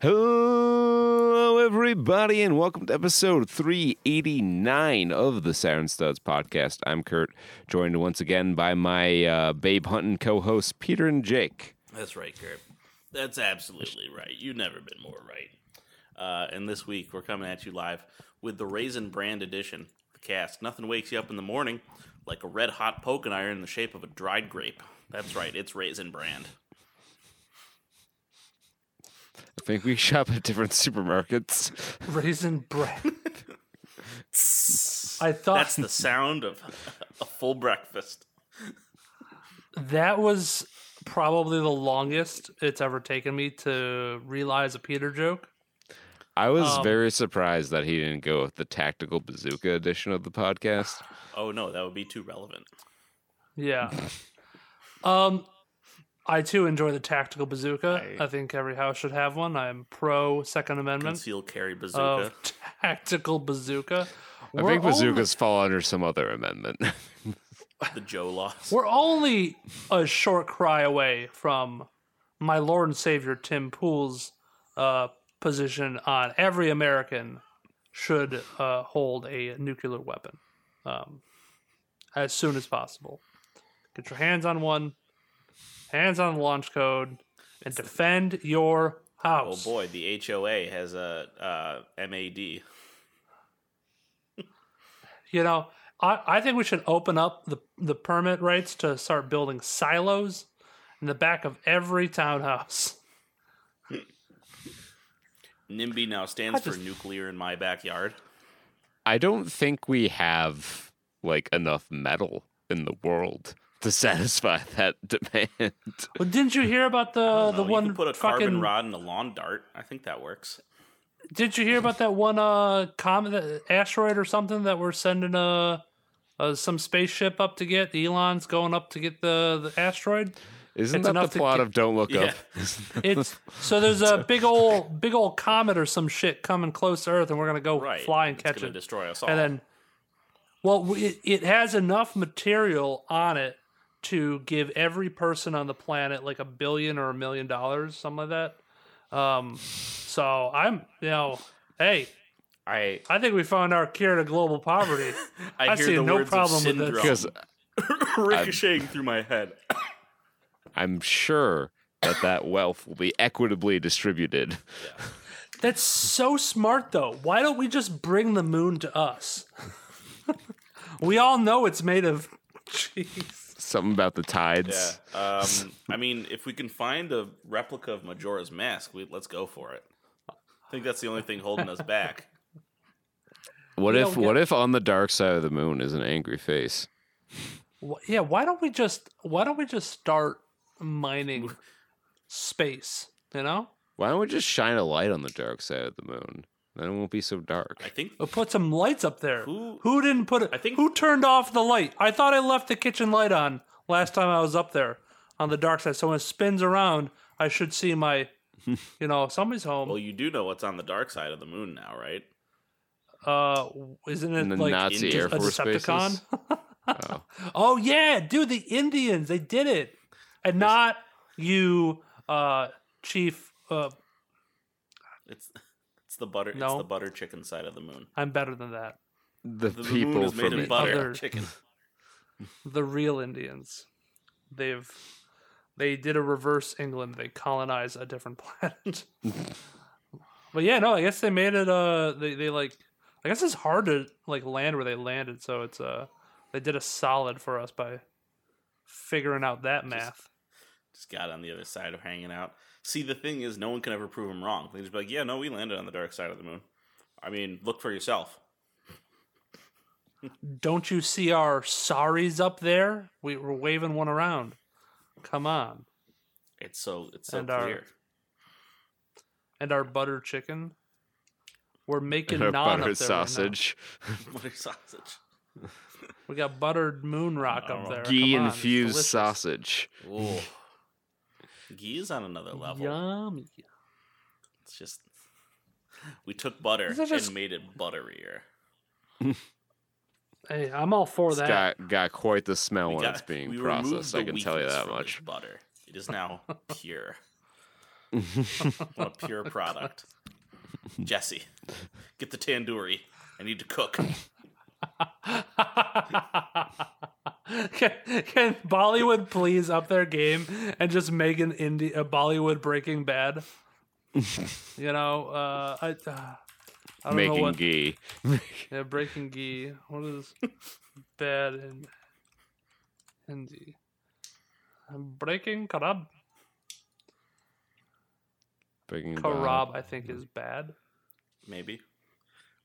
Hello, everybody, and welcome to episode 389 of the Saturn Studs podcast. I'm Kurt, joined once again by my uh, babe hunting co hosts, Peter and Jake. That's right, Kurt. That's absolutely right. You've never been more right. Uh, and this week, we're coming at you live with the Raisin Brand Edition, the cast. Nothing wakes you up in the morning like a red hot poking iron in the shape of a dried grape. That's right, it's Raisin Brand. I think we shop at different supermarkets. Raisin bread. I thought That's the sound of a full breakfast. that was probably the longest it's ever taken me to realize a Peter joke. I was Um, very surprised that he didn't go with the tactical bazooka edition of the podcast. Oh no, that would be too relevant. Yeah. um, I too enjoy the tactical bazooka. I- I, think every house should have one. I'm pro Second Amendment Conceal carry bazooka. of tactical bazooka. I We're think only- bazookas fall under some other amendment. the Joe laws. We're only a short cry away from my Lord and Savior Tim Pool's uh, position on every American should uh, hold a nuclear weapon um, as soon as possible. Get your hands on one, hands on the launch code, and defend your house. Oh boy, the HOA has a uh, MAD. You know, I, I think we should open up the, the permit rights to start building silos in the back of every townhouse. NIMBY now stands just- for nuclear in my backyard. I don't think we have like enough metal in the world to satisfy that demand. Well, didn't you hear about the the you one can put a fucking? carbon rod in a lawn dart. I think that works. Did you hear about that one uh comet, asteroid or something that we're sending a, uh some spaceship up to get? Elon's going up to get the the asteroid. Isn't It's that enough the plot get- of Don't Look Yeah. Up? It's so there's a big old big old comet or some shit coming close to Earth, and we're gonna go Right. fly and it's catch gonna it. destroy us all. and then well it, it has enough material on it to give every person on the planet like a billion or a million dollars something like that um so i'm you know hey I i think we found our cure to global poverty I, I hear see the no words problem of with this. syndrome Because ricocheting through my head. I'm sure that that wealth will be equitably distributed. that's so smart though why don't we just bring the moon to us we all know it's made of cheese Something about the tides. Yeah. Um, I mean, if we can find a replica of Majora's Mask, we, let's go for it. I think that's the only thing holding us back. What We if get- what if on the dark side of the moon is an angry face? Wh- Yeah, why don't we just why don't we just start mining space? You know, Why don't we just shine a light on the dark side of the moon? Then it won't be so dark. I think we'll put some lights up there. Who- didn't put it? I think- who turned off the light? I thought I left the kitchen light on last time I was up there on the dark side. So when it spins around, I should see my, you know, somebody's home. well, you do know what's on the dark side of the moon now, right? uh, isn't it In the like Nazi Indian- Air a Force Decepticon? Oh. oh yeah, dude, the Indians they did it, and not you, uh, Chief. Uh, It's it's the butter. It's the butter chicken side of the moon. I'm better than that. The, The, moon people is made from of butter Other- chicken. the real Indians. They've they did a reverse England. They colonized a different planet. but yeah, no, I guess they made it. Uh, they they like. I guess it's hard to like land where they landed. So it's uh, they did a solid for us by figuring out that math. Just got on the other side of hanging out. See, the thing is, no one can ever prove them wrong. They just be like, yeah, no, we landed on the dark side of the moon. I mean, look for yourself. Don't you see our sorries up there? We were waving one around. Come on, It's so it's so And our- clear. and our butter chicken. We're making Or naan up there butter right now. sausage, Butter sausage. We got buttered moon rock up there. ghee Come on, it's infused sausage. Ooh. Ghee is on another level. Yummy. It's just we took butter Is just- and made it butterier. Hey, I'm all for It's that. got got quite the smell We when got- it's being processed. I can tell you that much. butter. It is now pure. what a pure product. Jesse, get the tandoori. I need to cook. Can, can Bollywood please up their game and just make an indie a Bollywood Breaking Bad? you know, uh, I, uh, I don't know Making what. ghee. Yeah, Breaking Ghee. What is bad in Hindi? Breaking Karab. Breaking Bad. Karab, I think, is bad. Maybe.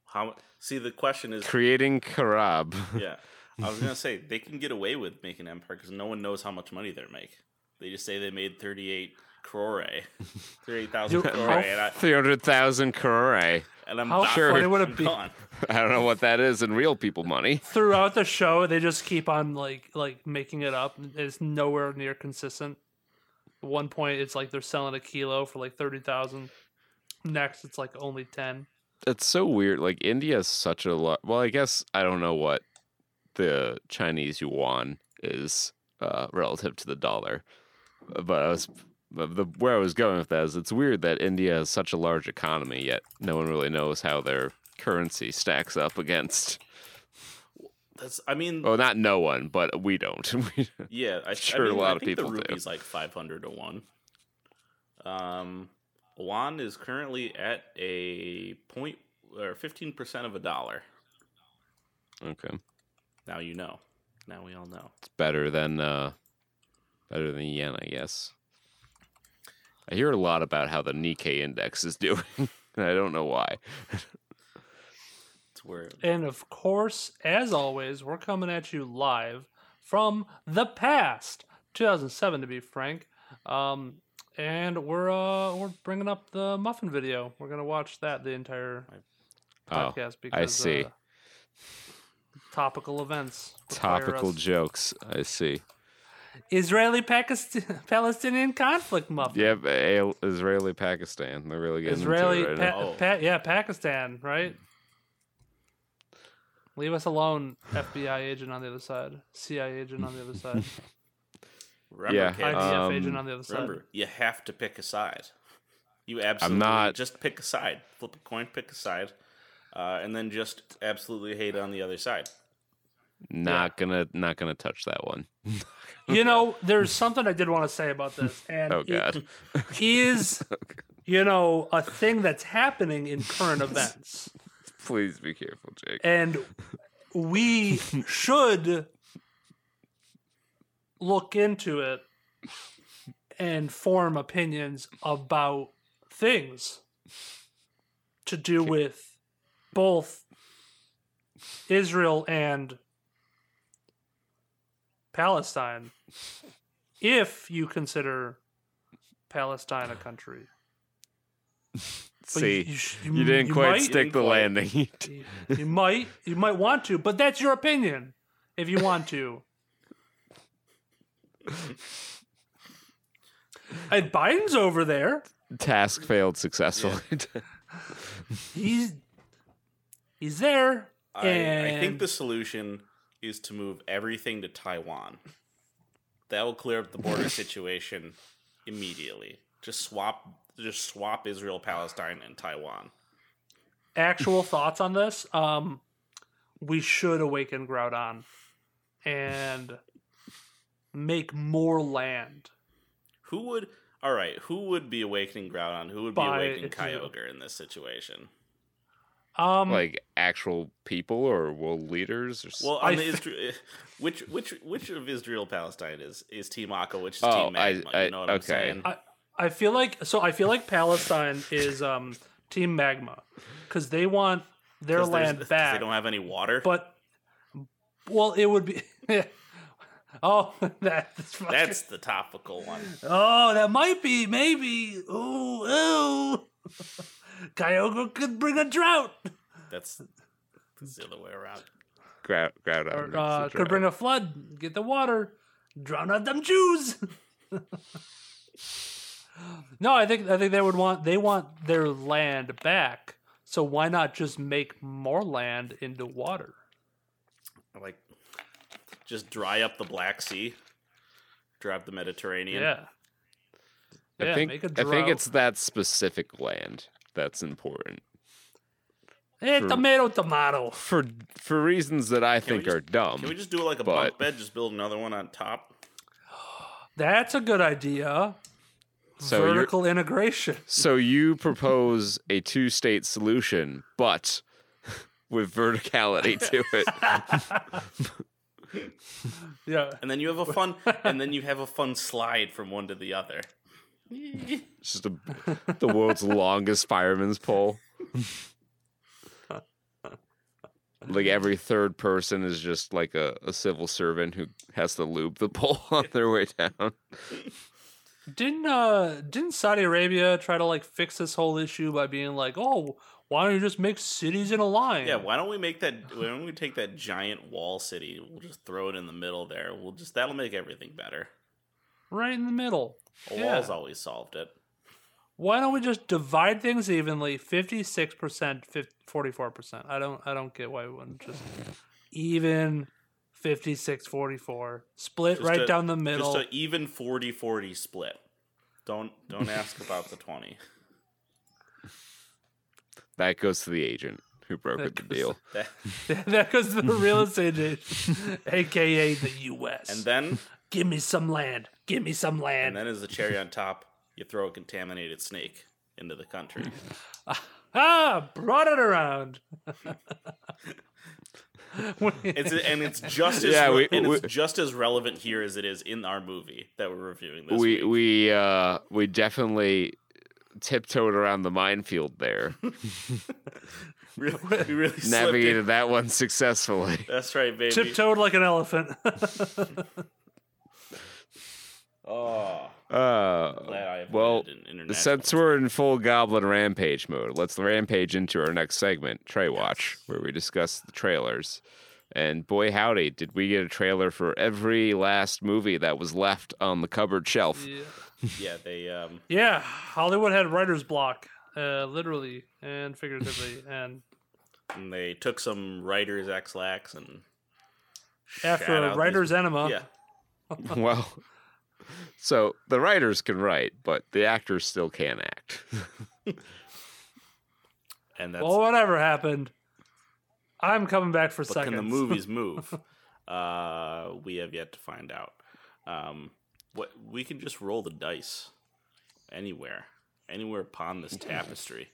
How? See, the question is, Creating Karab. yeah. I was gonna say they can get away with making Empire because no one knows how much money they make. They just say they made thirty-eight crore, thirty-eight thousand crore, and, I, 300,000 crore. I and I'm How gone. Sure. funny would I'm it be? gone. don't know what that is in real people money. Throughout the show, they just keep on like like making it up. It's nowhere near consistent. At one point, it's like they're selling a kilo for like thirty thousand. Next, it's like only ten. It's so weird. Like India is such a lot. Well, I guess I don't know what the Chinese yuan is uh, relative to the dollar, but I was the where I was going with that is it's weird that India is such a large economy, yet no one really knows how their currency stacks up against. That's. I mean, Oh, not no one, but we don't. Yeah. I, sure I a mean, lot I of people the do. rupee's like five hundred to one. Um, one is currently at a point or fifteen percent of a dollar. okay, Now you know. Now we all know. it's better than uh, better than yen, I guess. I hear a lot about how the Nikkei index is doing. and I don't know why. It's weird. And of course, as always, we're coming at you live from the past, 2007 to be frank. Um, and we're uh we're bringing up the muffin video. We're gonna watch that the entire Oh, podcast because see. Uh, topical events. topical us- jokes. I see. Israeli Pakistan Palestinian conflict muffin. Yep, A- Israeli Pakistan. They're really getting Israeli, into it right pa-. Oh. pa- yeah, Pakistan, right? Leave us alone, FBI agent on the other side, CIA agent on the other side, remember, Yeah, kids, IDF Um, agent on the other side. remember, you have to pick a side. You absolutely not- just pick a side. Flip a coin, pick a side, uh, and then just absolutely hate on the other side. Not gonna, not gonna touch that one. You know, there's something I did want to say about this, and Oh it God. is, you know, a thing that's happening in current events, Please be careful, Jake. and we should look into it and form opinions about things to do with both Israel and Palestine if you consider Palestine a country. See, you, sh- you didn't quite might, stick the landing. You, you might you might want to, but that's your opinion. If you want to. And Biden's over there. Task failed successfully. He's he's there. I, I think the solution is to move everything to Taiwan. That will clear up the border situation immediately. Just swap, just swap Israel, Palestine, and Taiwan. actual thoughts on this. Um, we should awaken Groudon and make more land. Who would? All right, who would be awakening Groudon? Who would be By awakening Israel. Kyogre in this situation? Um, like actual people or world leaders or s- Well, I on the th- Isra- which which which of Israel Palestine is is Team Aqua, which is Oh, Team Magma? I- I- you know what I'm okay. saying? I, I feel like so. I feel like Palestine is um, Team Magma because they want their land back. They don't have any water. but well, it would be. oh, that's fucking- That's the topical one. Oh, that might be maybe. Ooh, ooh. Kyogre could bring a drought, That's, that's the other way around. Grout, grout or uh, could bring a flood. Get the water, drown out them Jews. no, I think I think they would want they want their land back So why not just make more land into water? Like, just dry up the Black Sea, dry up the Mediterranean. Yeah. I Yeah, think make a I think it's that specific land that's important Eh, for- tomato, tomato. for for reasons that I Can think just- are dumb. Can we just do it like a But- bunk bed? Just build another one on top. That's a good idea. so Vertical integration. so you propose a two state solution, but with verticality to it. Yeah. And then you have a fun, and then you have a fun slide from one to the other. It's just a, the world's longest fireman's pole. like every third person is just like a, a civil servant who has to loop the pole on their way down. Didn't uh didn't Saudi Arabia try to like fix this whole issue by being like, "Oh, why don't you just make cities in a line?" Yeah, why don't we make that? Why don't we take that giant wall city? We'll just throw it in the middle there. We'll just that'll make everything better. right in the middle. A Yeah. wall's always solved it. Why don't we just divide things evenly, 56%, 44%? I don't I don't get why we wouldn't just even 56 44. Split Just right a- down the middle. Just an even 40-40 split. Don't don't ask about the twenty. That goes to the agent who brokered the deal. That- that goes to the real estate agent, aka the US. and then give me some land. Give me some land. and then as the cherry on top, you throw a contaminated snake into the country. ah, brought it around. It's and it's just as Yeah, we- and we- it's just as relevant here as it is in our movie that we're reviewing this we week. we uh we definitely tiptoed around the minefield there. really, we really. Navigated that one successfully. That's right, baby. Tiptoed like an elephant. Oh, Uh well, avoided an international since we're in full goblin rampage mode, let's rampage into our next segment, Trae Watch, where we discuss the trailers. And boy howdy, did we get a trailer for every last movie that was left on the cupboard shelf. yeah. Yeah, they um yeah, Hollywood had writer's block, uh, literally and figuratively. and and they took some writers X lax and after a writer's these- enema, yeah. well, so the writers can write, but the actors still can't act. And that's well, whatever happened, I'm coming back for but seconds. can the movies move? uh we have yet to find out. Um what we can just roll the dice anywhere. Anywhere upon this tapestry.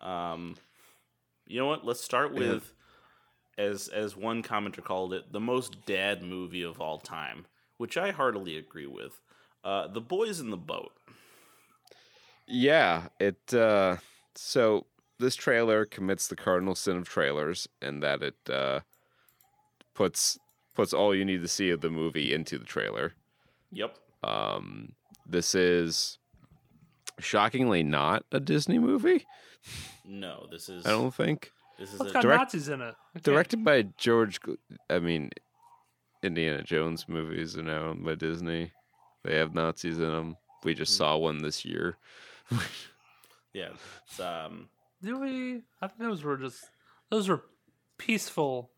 Um you know what? Let's start with as as one commenter called it, the most dad movie of all time, which I heartily agree with. Uh The Boys in the Boat. Yeah, it uh so this trailer commits the cardinal sin of trailers in that it uh puts puts all you need to see of the movie into the trailer. Yep. Um this is shockingly not a Disney movie, No, this is I don't think. this is It's a got direct- Nazis in it. Okay. Directed by George I mean Indiana Jones movies are now owned by Disney. They have Nazis in them. We just saw one this year. yeah. It's, um Did we? I think those were just those were peaceful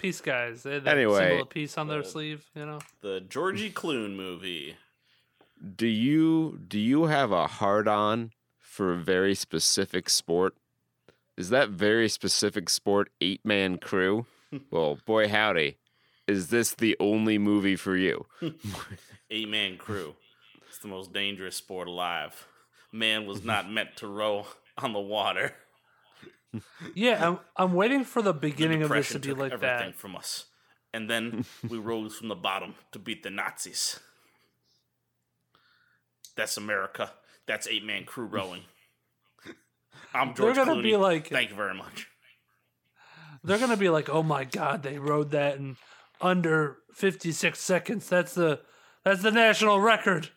peace guys. They had that Anyway, symbol of peace on their uh, sleeve. You know. the Georgie Clooney movie. Do you do you have a hard on for a very specific sport? Is that very specific sport eight man crew? well, boy howdy. Is this the only movie for you? Eight man crew. It's the most dangerous sport alive. Man was not meant to row on the water. Yeah, I'm I'm waiting for the The beginning of this to be like everything that. from us. And then we rose from the bottom to beat the Nazis. That's America. That's eight man crew rowing. I'm George They're gonna Clooney. be like- Thank you very much. They're gonna be like, "Oh my god, they rode that in under 56 seconds. That's the that's the national record."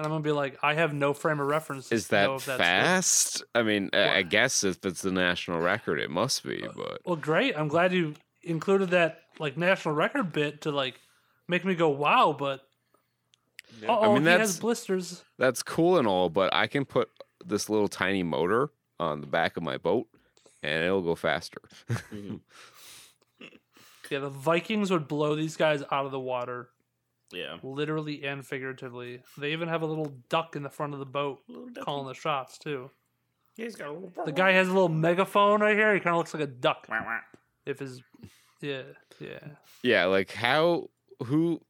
And I'm gonna be like, "I have no frame of reference." Is to know that if that's fast? I mean, I I guess if it's the national record, it must be. Uh, but Well, great. I'm glad you included that like national record bit to like make me go, "Wow!" But oh, I mean, he that's- has blisters. that's cool and all. But I can put this little tiny motor on the back of my boat, and it'll go faster. Mm-hmm. Yeah, the Vikings would blow these guys out of the water, Yeah. literally and figuratively. They even have a little duck in the front of the boat calling the shots too. He's got a little. The guy has a little megaphone right here. He kind of looks like a duck. Wah, wah. If his, yeah, yeah. yeah, like how who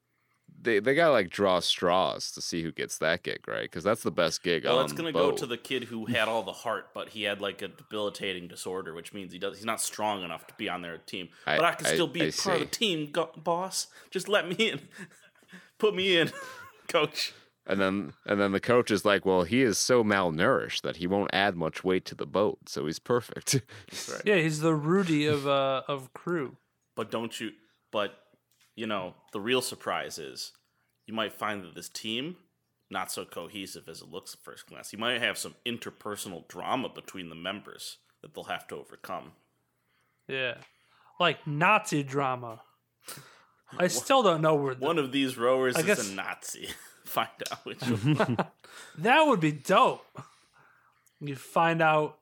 they they gotta like draw straws to see who gets that gig, right? Because that's the best gig. Well, on it's gonna the go to the kid who had all the heart, but he had like a debilitating disorder, which means he does he's not strong enough to be on their team. But I can I- still be I a part of the team, go- boss. Just let me in. Put me in, coach. And then and then the coach is like, well, he is so malnourished that he won't add much weight to the boat, so he's perfect. right. Yeah, he's the Rudy of uh of crew. But don't you? But you know, the real surprise is you might find that this team not so cohesive as it looks at first glance. You might have some interpersonal drama between the members that they'll have to overcome. Yeah, like Nazi drama. I still don't know where the, One of these rowers I is guess- a Nazi. Find out which one. that would be dope. You find out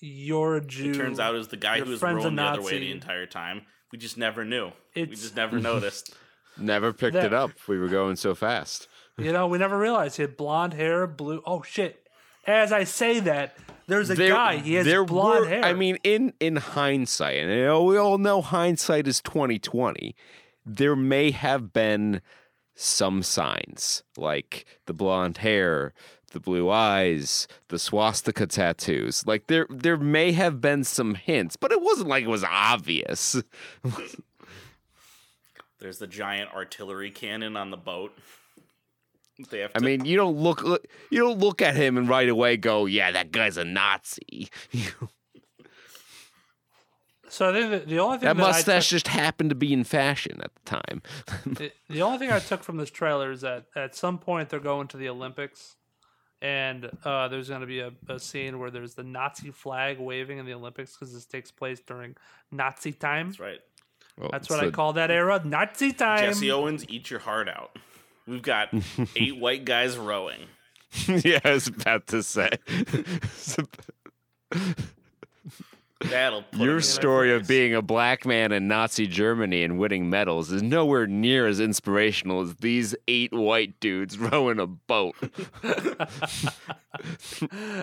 you're a Jew. It turns out it was the guy who was friend's rowing the other way the entire time. We just never knew. we just never noticed. Never picked That- it up. We were going so fast. you know we never realized he had blonde hair, blue. Oh shit! As I say that, there's a guy. He has there blonde were- hair. I mean, in in hindsight, and you know, we all know hindsight is twenty twenty. There may have been some signs, like the blonde hair, the blue eyes, the swastika tattoos. Like there, there may have been some hints, but it wasn't like it was obvious. There's the giant artillery cannon on the boat. They have to I mean, you don't look, you don't look at him and right away go, "Yeah, that guy's a Nazi." so I think that the only thing that that mustache took, just happened to be in fashion at the time. the, the only thing I took from this trailer is that at some point they're going to the Olympics, and uh, there's going to be a, a scene where there's the Nazi flag waving in the Olympics because this takes place during Nazi time. That's right. Well, That's it's what I call that era, Nazi time. Jesse Owens, eat your heart out. We've got eight white guys rowing. yeah, I was about to say. That'll put 'em Your story of being a black man in Nazi Germany and winning medals is nowhere near as inspirational as these eight white dudes rowing a boat.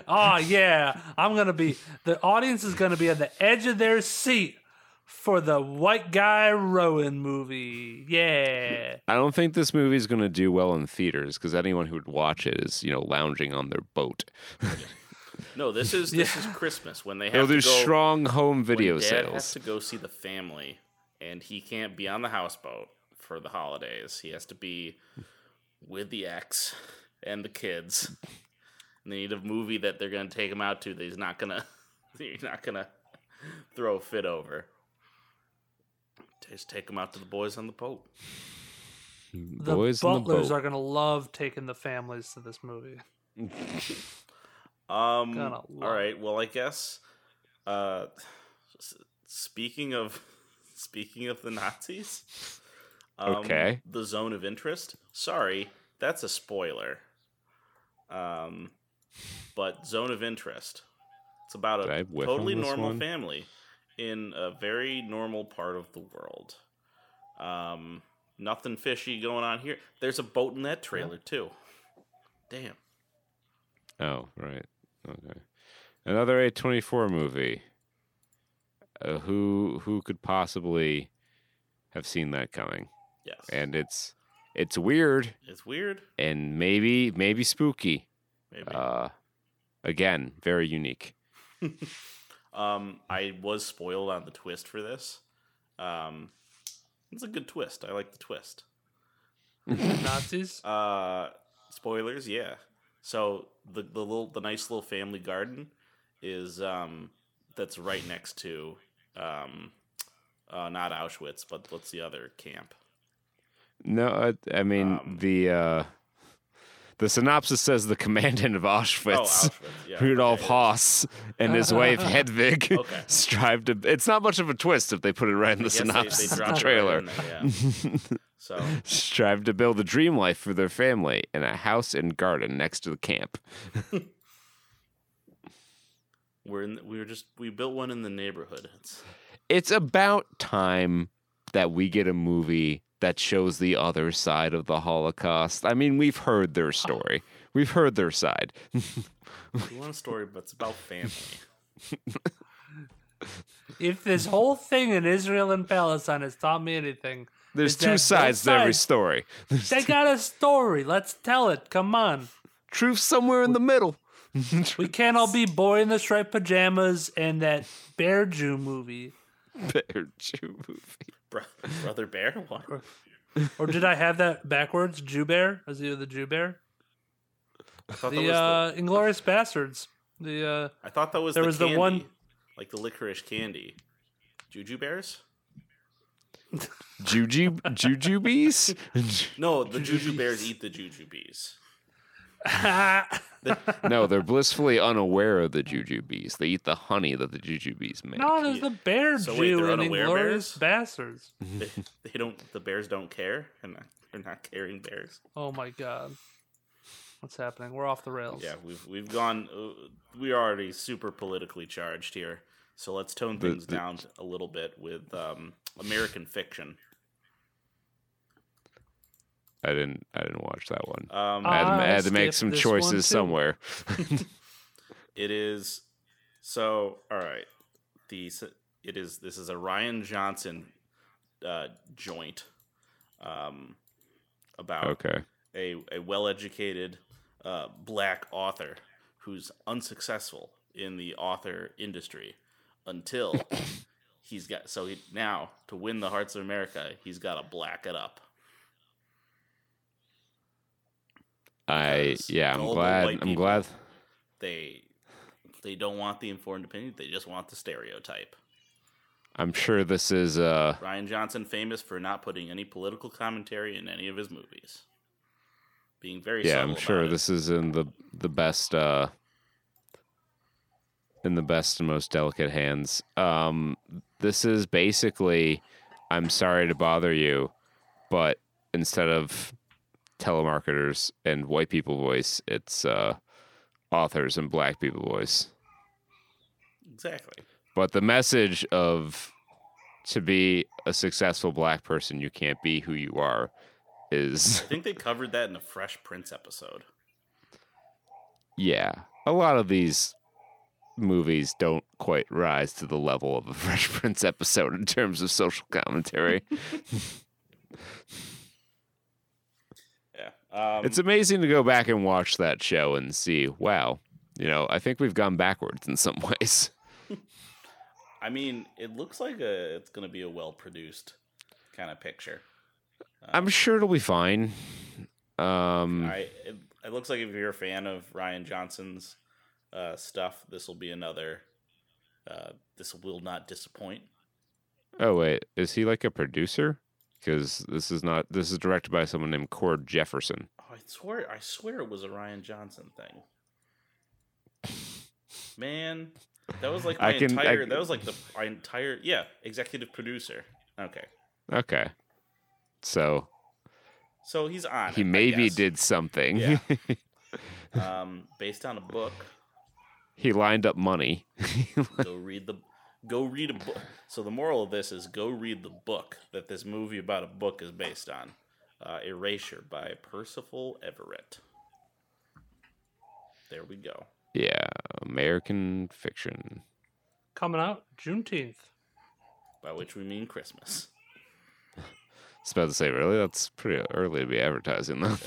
Oh yeah, I'm gonna be. The audience is gonna be at the edge of their seat for the white guy rowing movie. Yeah, I don't think this movie is going to do well in theaters because anyone who would watch it is, you know, lounging on their boat. No, this is this is Christmas when they It'll have do to go. strong home when video Dad has sales. to go see the family, and he can't be on the houseboat for the holidays. He has to be with the ex and the kids. And they need a movie that they're gonna take him out to that he's not gonna he's not gonna throw a fit over. Just take them out to the boys on the boat. the Boys in the butlers boat. are gonna love taking the families to this movie. Um. Gonna All love right. Well, I guess. Uh, speaking of speaking of the Nazis. Um, Okay. The zone of interest. Sorry, that's a spoiler. Um, but zone of interest. It's about Did I a whiff totally normal one? family in a very normal part of the world. Um, nothing fishy going on here. There's a boat in that trailer too. Damn. Oh, right. Okay. Another A24 movie. Uh, who who could possibly have seen that coming? Yes. And it's it's weird it's weird. and maybe maybe spooky. Maybe. Uh again, very unique. Um, I was spoiled on the twist for this. Um, it's a good twist. I like the twist. Nazis. Uh, spoilers, yeah. So the the little the nice little family garden is um that's right next to um uh not Auschwitz, but what's the other camp? No, I, I mean Um, the uh the synopsis says the commandant of Auschwitz, Oh, Auschwitz. Yeah, Rudolf okay. Haas, and his wife Hedwig Okay. strive to. It's not much of a twist if they put it right in the guess they- synopsis they the it right trailer. there, yeah. So strive to build a dream life for their family in a house and garden next to the camp. We're in. We were just. We built one in the neighborhood. It's, It's about time that we get a movie that shows the other side of the Holocaust. I mean, we've heard their story. We've heard their side. we want a story, but it's about family. If this whole thing in Israel and Palestine has taught me anything, There's two sides to every story. There's they got a story. Let's tell it. Come on. truth somewhere in the middle. We can't all be boy in the striped pajamas and that Bear Jew movie. Bear Jew movie. Bro- Brother Bear. What? Or did I have that backwards? Jew Bear? Was he the Jew Bear? I thought that The uh, Inglorious Bastards. The uh. I thought that was there the was the one- like the licorice candy. Juju bears? Juju Jujubes? No, the Juju bears eat the Juju bees. no, they're blissfully unaware of the Jujubes. They eat the honey that the Jujubes make. no, there's the Bear So wait, Jew they're in unaware Inglorious bears? Bastards. They, they don't. The bears don't care, and they're not caring bears. Oh my god. What's happening? We're off the rails. Yeah, we've we've gone. Uh, we're already super politically charged here, so let's tone The- things the- down a little bit with um, American fiction. I didn't. I didn't watch that one. Um, I had, to- I I had to make some choices somewhere. It is so. All right, the it is. This is a Rian Johnson uh, joint um, about Okay. a a well educated uh, black author who's unsuccessful in the author industry until he's got so he now to win the hearts of America he's got to black it up. I yeah. I'm glad. I'm people- glad. They they don't want the informed opinion; they just want the stereotype. I'm sure this is uh Rian Johnson famous for not putting any political commentary in any of his movies. Being very yeah. I'm sure this is in the the best uh in the best and most delicate hands. Um, this is basically. I'm sorry to bother you, but instead of telemarketers and white people voice, it's uh authors and black people voice. exactly. But the message of to be a successful black person, you can't be who you are is, I think they covered that in the Fresh Prince episode. yeah. A lot of these movies don't quite rise to the level of a Fresh Prince episode in terms of social commentary. Um, it's amazing to go back and watch that show and see, wow, you know, I think we've gone backwards in some ways. I mean, it looks like a it's going to be a well produced kind of picture. I'm sure it'll be fine. Um, I it, it looks like if you're a fan of Rian Johnson's uh, stuff, this will be another. Uh, this will not disappoint. Oh wait, is he like a producer? Because this is not. This is directed by someone named Cord Jefferson. Oh, I swear, I swear it was a Rian Johnson thing. Man, that was like my I can- entire. can- That was like the my entire. Yeah, executive producer. Okay, Okay, so so he's on. he it, I maybe did something. Yeah. Um, based on a book. he lined up money. go read the go read a book so the moral of this is go read the book that this movie about a book is based on uh, erasure by percival everett there we go yeah, American fiction. Coming out Juneteenth. by which we mean christmas I was about to say, really, that's pretty early to be advertising, though.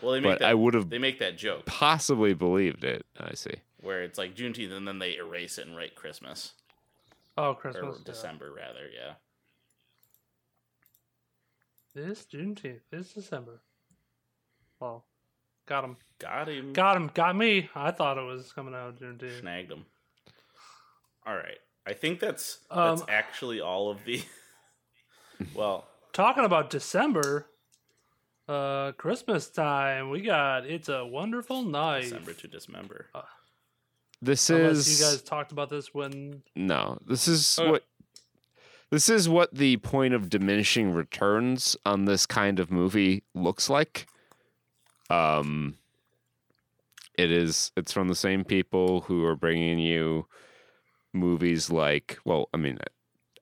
well they make but that I would have they make that joke possibly believed it. I see. where it's like juneteenth and then they erase it and write christmas Oh, or Christmas. yeah. december rather yeah This Juneteenth. This December. Well, got him. got him Got him. Got me. I thought it was coming out Juneteenth. snagged him all right i think that's that's Um, actually all of the well Talking about December, uh, Christmas time, we got It's a Wonderful Knife. december to dismember This Unless is you guys talked about this when no. This is Uh, what. This is what the point of diminishing returns on this kind of movie looks like. Um, it is. It's from the same people who are bringing you movies like, well, I mean,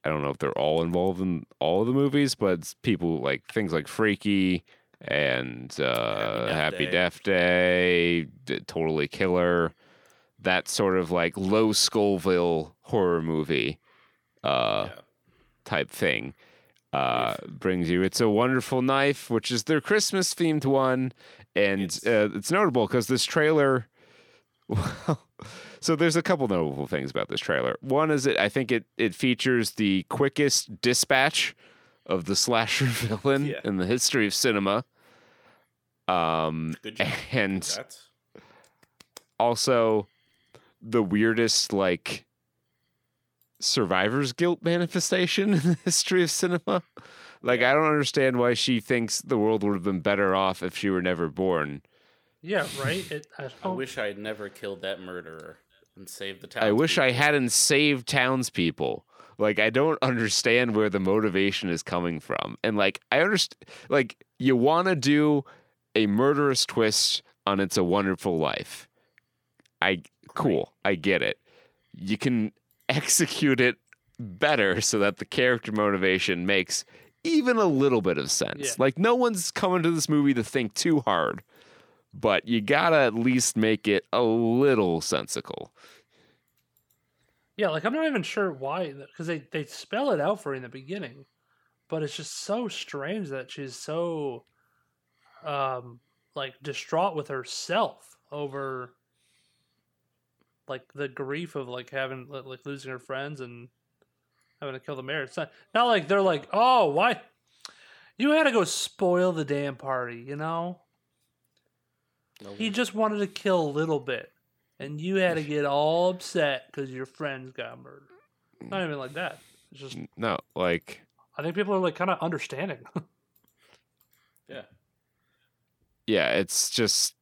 I don't know if they're all involved in all of the movies, but people like things like Freaky and uh, Death Happy Day. Death Day, Totally Killer, that sort of like low Scoville horror movie uh, Yeah. type thing. Uh, brings you It's a Wonderful Knife, which is their Christmas themed one. And It's- uh, it's notable because this trailer. Well, so there's a couple notable things about this trailer. One is it I think it it features the quickest dispatch of the slasher villain Yeah. in the history of cinema. Um, and also the weirdest like survivor's guilt manifestation in the history of cinema. Like I don't understand why she thinks the world would have been better off if she were never born. Yeah, right. It, I, I oh. wish I had never killed that murderer and saved the town. I wish I hadn't saved townspeople. Like I don't understand where the motivation is coming from. And like I understand like you want to do a murderous twist on It's a Wonderful Life. I cool. I get it. You can execute it better so that the character motivation makes even a little bit of sense. Yeah. Like no one's coming to this movie to think too hard, but you got to at least make it a little sensical. Yeah, like I'm not even sure why, because they they spell it out for you in the beginning, but it's just so strange that she's so, um, like distraught with herself over, like the grief of like having like like, losing her friends and having to kill the mayor. It's not not like they're like, oh, why, you had to go spoil the damn party, you know? No, He just wanted to kill a little bit, and you had to get all upset because your friends got murdered. Not even like that. It's just No, like I think people are like kind of understanding. yeah. yeah, it's just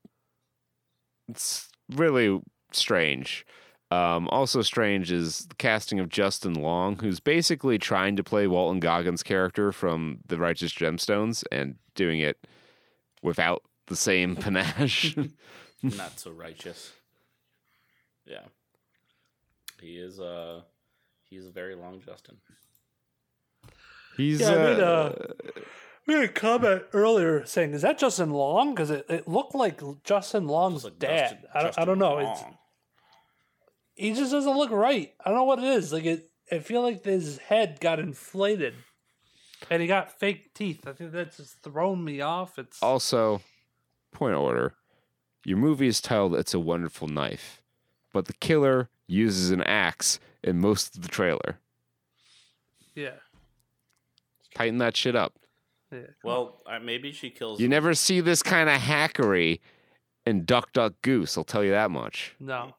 it's really strange. Um, also strange is the casting of Justin Long, who's basically trying to play Walton Goggins' character from The Righteous Gemstones and doing it without the same panache. Not so righteous. Yeah. He is uh he's a very long Justin. He's Yeah, I mean, uh, uh, we had a comment earlier saying, "Is that Justin Long?" Because it, it looked like Justin Long's Looks like dad. Justin- I, don't, I don't know. It's, Long. He just doesn't look right. I don't know what it is. Like it, I feel like his head got inflated, and he got fake teeth. I think that's just thrown me off. It's Also, point of order. Your movie is titled It's a Wonderful Knife, but the killer uses an axe in most of the trailer. yeah, Tighten that shit up. Yeah. Well, uh, maybe she kills You him. never see this kind of hackery in Duck Duck Goose, I'll tell you that much. No,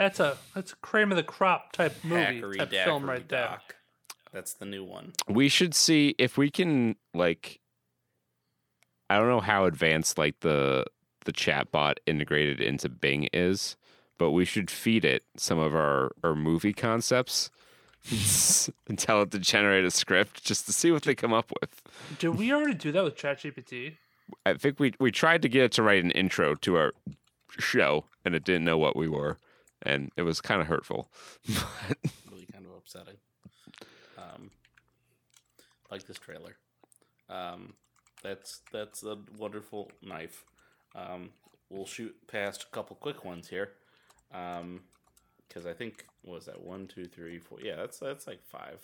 that's a that's a cream of the crop type movie Hackery type film Dackery right there. Doc. That's the new one. We should see if we can like I don't know how advanced like the the chatbot integrated into Bing is, but we should feed it some of our our movie concepts and tell it to generate a script just to see what they come up with. Did we already do that with ChatGPT? I think we we tried to get it to write an intro to our show and it didn't know what we were and it was kind of hurtful. Really kind of upsetting. Um, like this trailer. Um, that's that's a wonderful knife. Um, we'll shoot past a couple quick ones here. Um, because I think what was that one, two, three, four? Yeah, that's that's like five,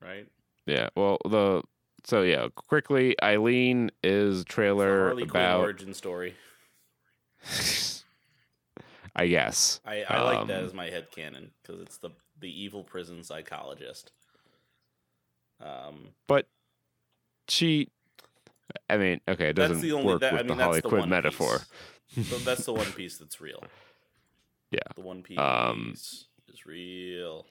right? Yeah. Well, the so yeah, quickly, Eileen is trailer Harley Quinn about. origin story. I guess. I, I like that Um, as my head canon because it's the the evil prison psychologist. Um, But she, I mean, okay, it doesn't the only- work that- I with mean, the the Quinn metaphor. so that's the one piece that's real. Yeah. the one piece Um, is real.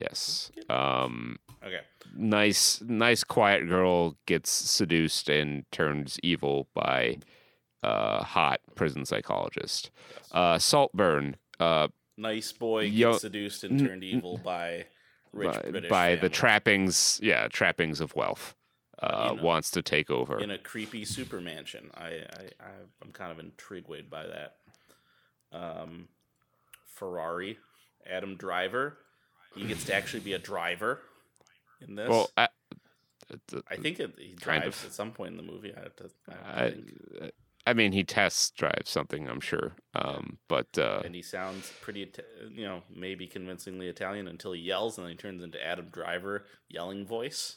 Yes. Um, Okay, nice, nice, quiet girl gets seduced and turns evil by uh, hot prison psychologist. Uh, Saltburn. Uh, nice boy gets Yo- seduced and turned evil by rich by, British by the trappings, yeah, trappings of wealth. Uh, you know, wants to take over. in a creepy super mansion. I, I, I I'm kind of intrigued by that. Um, Ferrari Adam Driver. He gets to actually be a driver in this. Well, I, I think it, he drives of. at some point in the movie. I have to. I, have to I, mean, he test drives something, I'm sure. Um, but uh, and he sounds pretty, you know, maybe convincingly Italian until he yells, and then he turns into Adam Driver yelling voice.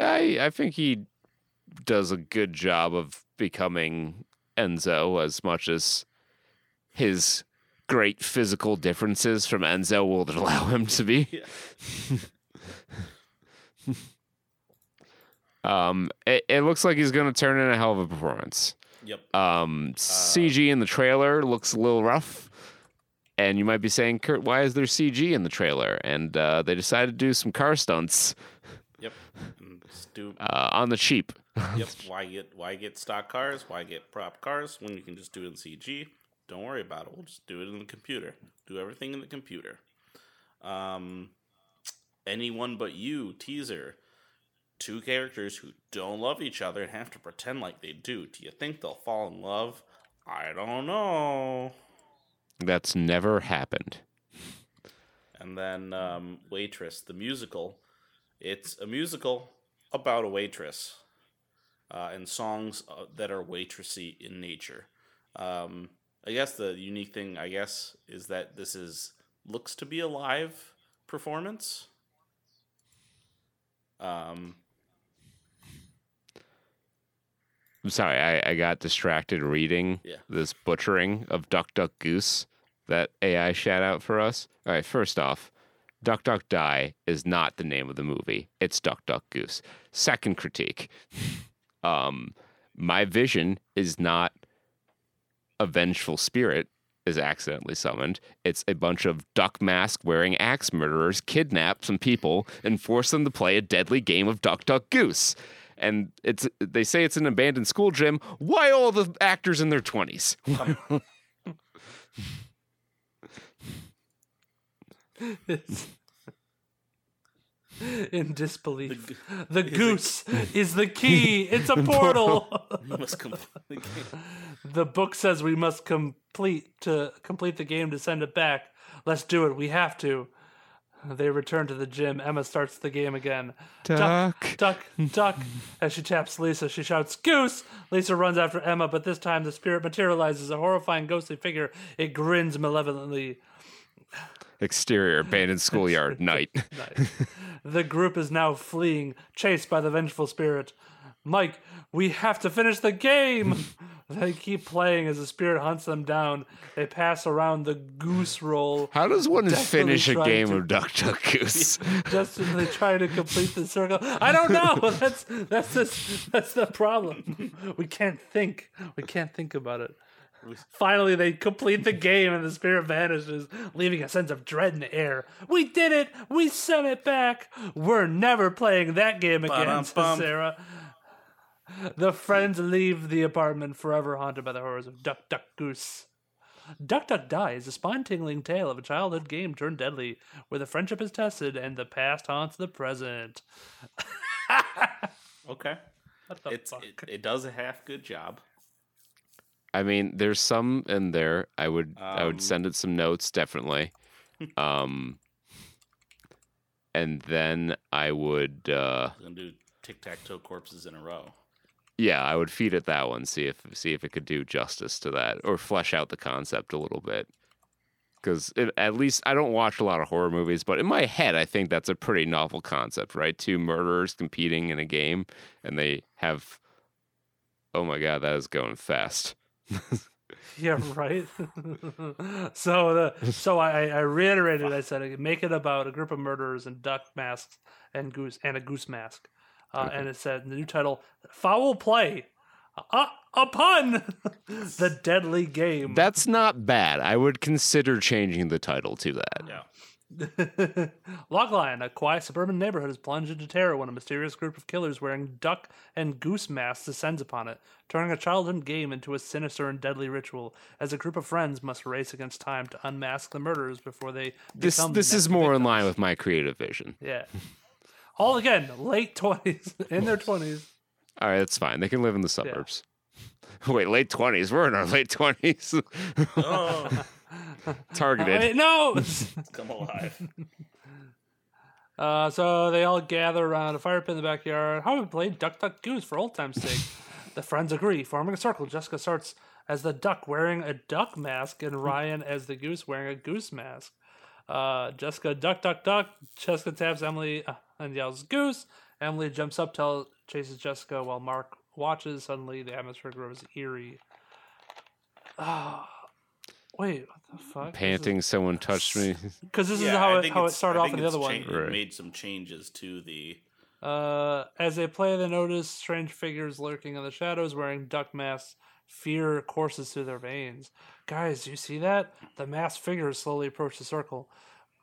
I I think he does a good job of becoming Enzo as much as his great physical differences from Enzo will allow him to be. Yeah. Um, it, it looks like he's going to turn in a hell of a performance. Yep. Um, CG in the trailer looks a little rough. And you might be saying, Kurt, why is there CG in the trailer? And uh, they decided to do some car stunts Yep. Stu, uh, on the cheap. yep. Why get why get stock cars? Why get prop cars when you can just do it in CG? Don't worry about it. We'll just do it in the computer. Do everything in the computer. Um, anyone but you teaser. Two characters who don't love each other and have to pretend like they do. Do you think they'll fall in love? I don't know. That's never happened. And then um, Waitress, the musical. It's a musical about a waitress uh, and songs uh, that are waitressy in nature. Um, I guess the unique thing, I guess, is that this is looks to be a live performance. Um, I'm sorry, I, I got distracted reading Yeah. this butchering of Duck Duck Goose that AI shout out for us. All right, first off, Duck Duck Die is not the name of the movie. It's Duck Duck Goose. Second critique. um, my vision is not a vengeful spirit is accidentally summoned. It's a bunch of duck mask wearing axe murderers kidnap some people and force them to play a deadly game of Duck Duck Goose. And it's they say it's an abandoned school gym. Why all the actors in their twenties? in disbelief. The, goose is the key. It's a portal. you must complete the game. the book says we must complete to complete the game to send it back. Let's do it. We have to. They return to the gym. Emma starts the game again. Duck. duck, duck. As she taps Lisa, she shouts, Goose! Lisa runs after Emma, but this time the spirit materializes a horrifying ghostly figure. It grins malevolently. Exterior abandoned schoolyard night. Nice. the group is now fleeing, chased by the vengeful spirit. Mike, we have to finish the game. they keep playing as the spirit hunts them down. They pass around the goose roll. How does one finish a game to- of Duck Duck Goose? just as they try to complete the circle. I don't know. That's that's the, that's the problem. We can't think. We can't think about it. Finally, they complete the game, and the spirit vanishes, leaving a sense of dread in the air. We did it! We sent it back. We're never playing that game again, Ba-dum-bum. Sarah. The friends leave the apartment, forever haunted by the horrors of Duck Duck Goose. Duck Duck Die is a spine tingling tale of a childhood game turned deadly, where the friendship is tested and the past haunts the present. Okay. What the It's fuck? it, it does a half good job. I mean, there's some in there. I would I Um, would send it some notes definitely. Um and then I would uh I'm gonna do tic tac toe corpses in a row. Yeah, I would feed it that one, see if see if it could do justice to that or flesh out the concept a little bit. Cuz at least I don't watch a lot of horror movies, but in my head I think that's a pretty novel concept, right? Two murderers competing in a game and they have Oh my god, that is going fast. Yeah, right. so the so I, I reiterated. I said make it about a group of murderers and duck masks and goose and a goose mask, uh, and it said the new title "Foul Play," a, a pun, the deadly game. That's not bad. I would consider changing the title to that. Yeah. Logline, a quiet suburban neighborhood is plunged into terror when a mysterious group of killers wearing duck and goose masks descends upon it, turning a childhood game into a sinister and deadly ritual. As a group of friends must race against time to unmask the murderers before they This become the this is more in line with my creative vision. Yeah. All again, late twenties, in their twenties. All right, that's fine. They can live in the suburbs. Wait, late twenties. We're in our late twenties. Oh, Targeted. Wait, no. Come alive. Uh, so they all gather around a fire pit in the backyard. How we played Duck Duck Goose for old time's sake. the friends agree, forming a circle. Jessica starts as the duck wearing a duck mask, and Ryan as the goose wearing a goose mask. Uh, Jessica duck duck duck. Jessica taps Emily uh, and yells goose. Emily jumps up, tell chases Jessica while Mark watches. Suddenly, the atmosphere grows eerie. Ah, wait, what the fuck? Panting, someone touched me. Because this is how it how it started off in the it's other one. Right. Made some changes to the. Uh, as they play, they notice strange figures lurking in the shadows wearing duck masks. Fear courses through their veins. Guys, you see that? The masked figures slowly approach the circle.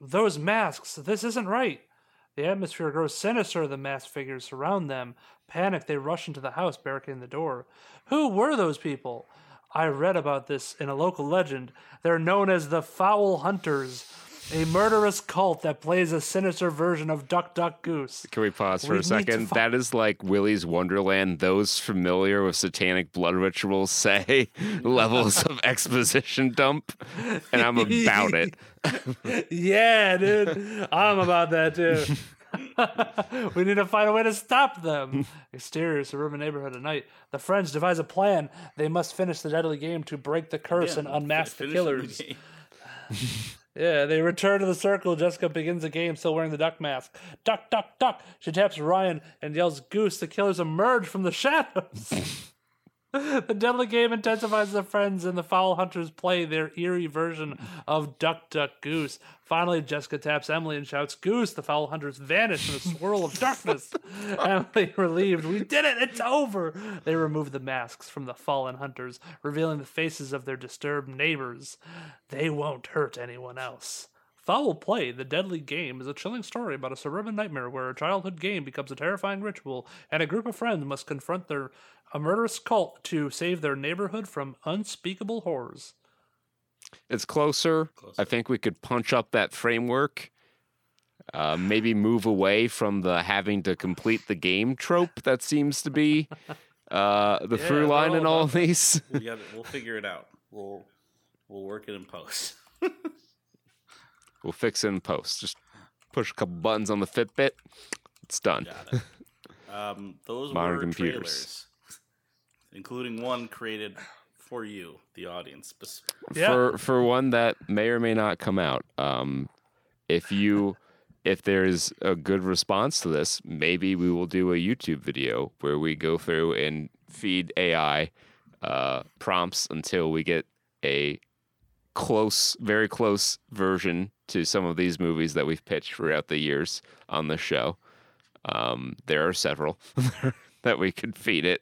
Those masks, this isn't right. The atmosphere grows sinister. The masked figures surround them. Panicked, they rush into the house, barricading the door. Who were those people? I read about this in a local legend. They're known as the Foul Hunters, a murderous cult that plays a sinister version of Duck Duck Goose. Can we pause for We a second? fi- that is like Willy's Wonderland. Those familiar with satanic blood rituals say levels of exposition dump, and I'm about it. Yeah, dude. I'm about that too. we need to find a way to stop them. Exterior suburban neighborhood at night. The friends devise a plan. They must finish the deadly game to break the curse and unmask the finishing killers. Yeah, they return to the circle. Jessica begins the game, still wearing the duck mask. Duck, duck, duck. She taps Ryan and yells, Goose. The killers emerge from the shadows. the deadly game intensifies the friends, and the foul hunters play their eerie version of Duck, Duck, Goose. Finally, Jessica taps Emily and shouts, Goose. The foul hunters vanish in a swirl of darkness. Emily, relieved, we did it. It's over. They remove the masks from the fallen hunters, revealing the faces of their disturbed neighbors. They won't hurt anyone else. Foul Play, the deadly game, is a chilling story about a suburban nightmare where a childhood game becomes a terrifying ritual, and a group of friends must confront their a murderous cult to save their neighborhood from unspeakable horrors. It's closer. I think we could punch up that framework. Uh, maybe move away from the having to complete the game trope that seems to be uh, the Yeah, through line all in all of these. we will figure it out. We'll we'll work it in post. We'll fix it in post. Just push a couple buttons on the Fitbit. It's done. Got it. Um, those Modern were computers. trailers, including one created for you, the audience. Spec- Yeah. For for one that may or may not come out. Um, if you if there's a good response to this, maybe we will do a YouTube video where we go through and feed AI uh, prompts until we get a close, very close version to some of these movies that we've pitched throughout the years on the show. Um, there are several that we could feed it.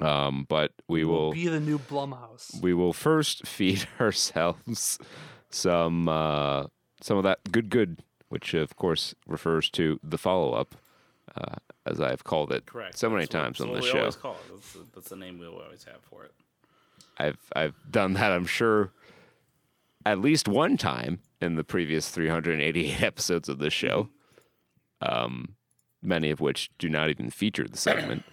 Um, but we will Be the new Blumhouse. we will first feed ourselves some uh, some of that good good, which of course refers to the follow up, uh, as I have called it Correct. so many That's what- times on the show. always call it. That's the, that's the name we always have for it. I've I've done that. I'm sure at least one time in the previous 388 episodes of this show. Um, many of which do not even feature the segment.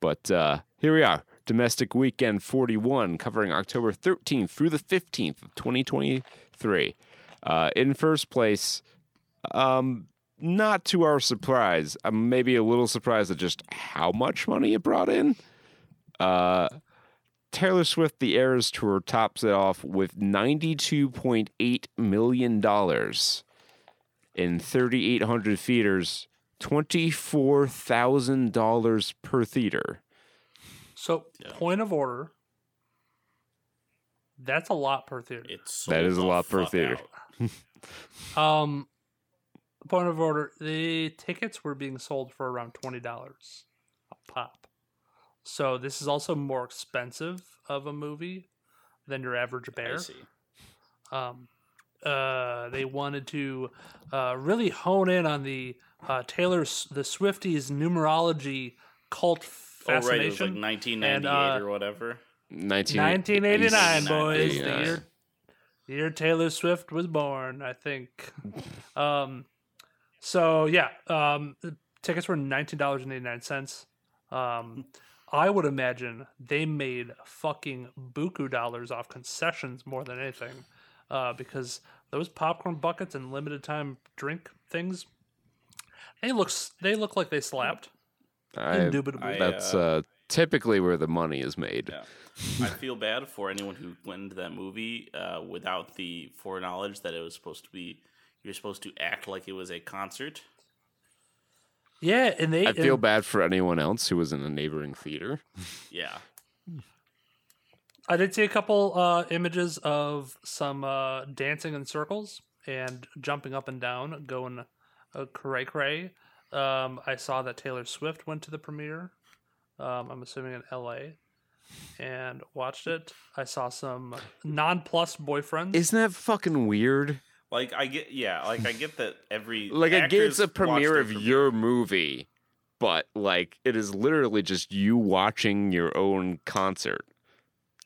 But uh, here we are, Domestic Weekend 41, covering October 13th through the 15th of 2023. Uh, in first place, um, not to our surprise, I'm maybe a little surprised at just how much money it brought in. Uh, Taylor Swift The Eras Tour tops it off with $92.8 million in 3,800 theaters, $24,000 per theater. So, point of order. That's a lot per theater. It's That is a lot per theater. Um, point of order: the tickets were being sold for around twenty dollars a pop. So this is also more expensive of a movie than your average I bear. see. Um, uh, they wanted to uh, really hone in on the uh, Taylor S- the Swifties numerology cult Oh right, it was like 1998 And, uh, or whatever. 19, 1989, boys. The 89. year, the year Taylor Swift was born, I think. um, so yeah, um, tickets were nineteen dollars and eighty nine cents. Um, I would imagine they made fucking buku dollars off concessions more than anything, uh, because those popcorn buckets and limited time drink things, they looks they look like they slapped. I, Indubitably. I, that's uh, uh, typically where the money is made. Yeah. I feel bad for anyone who went into that movie uh, without the foreknowledge that it was supposed to be. You're supposed to act like it was a concert. Yeah, and they I feel and bad for anyone else who was in a neighboring theater. Yeah. I did see a couple uh, images of some uh, dancing in circles and jumping up and down, going uh, cray cray. Um, I saw that Taylor Swift went to the premiere. Um, I'm assuming in L.A. and watched it. I saw some non-plus boyfriends. Isn't that fucking weird? Like I get, yeah, like I get that every Like I get it's a premiere of your movie, but like it is literally just you watching your own concert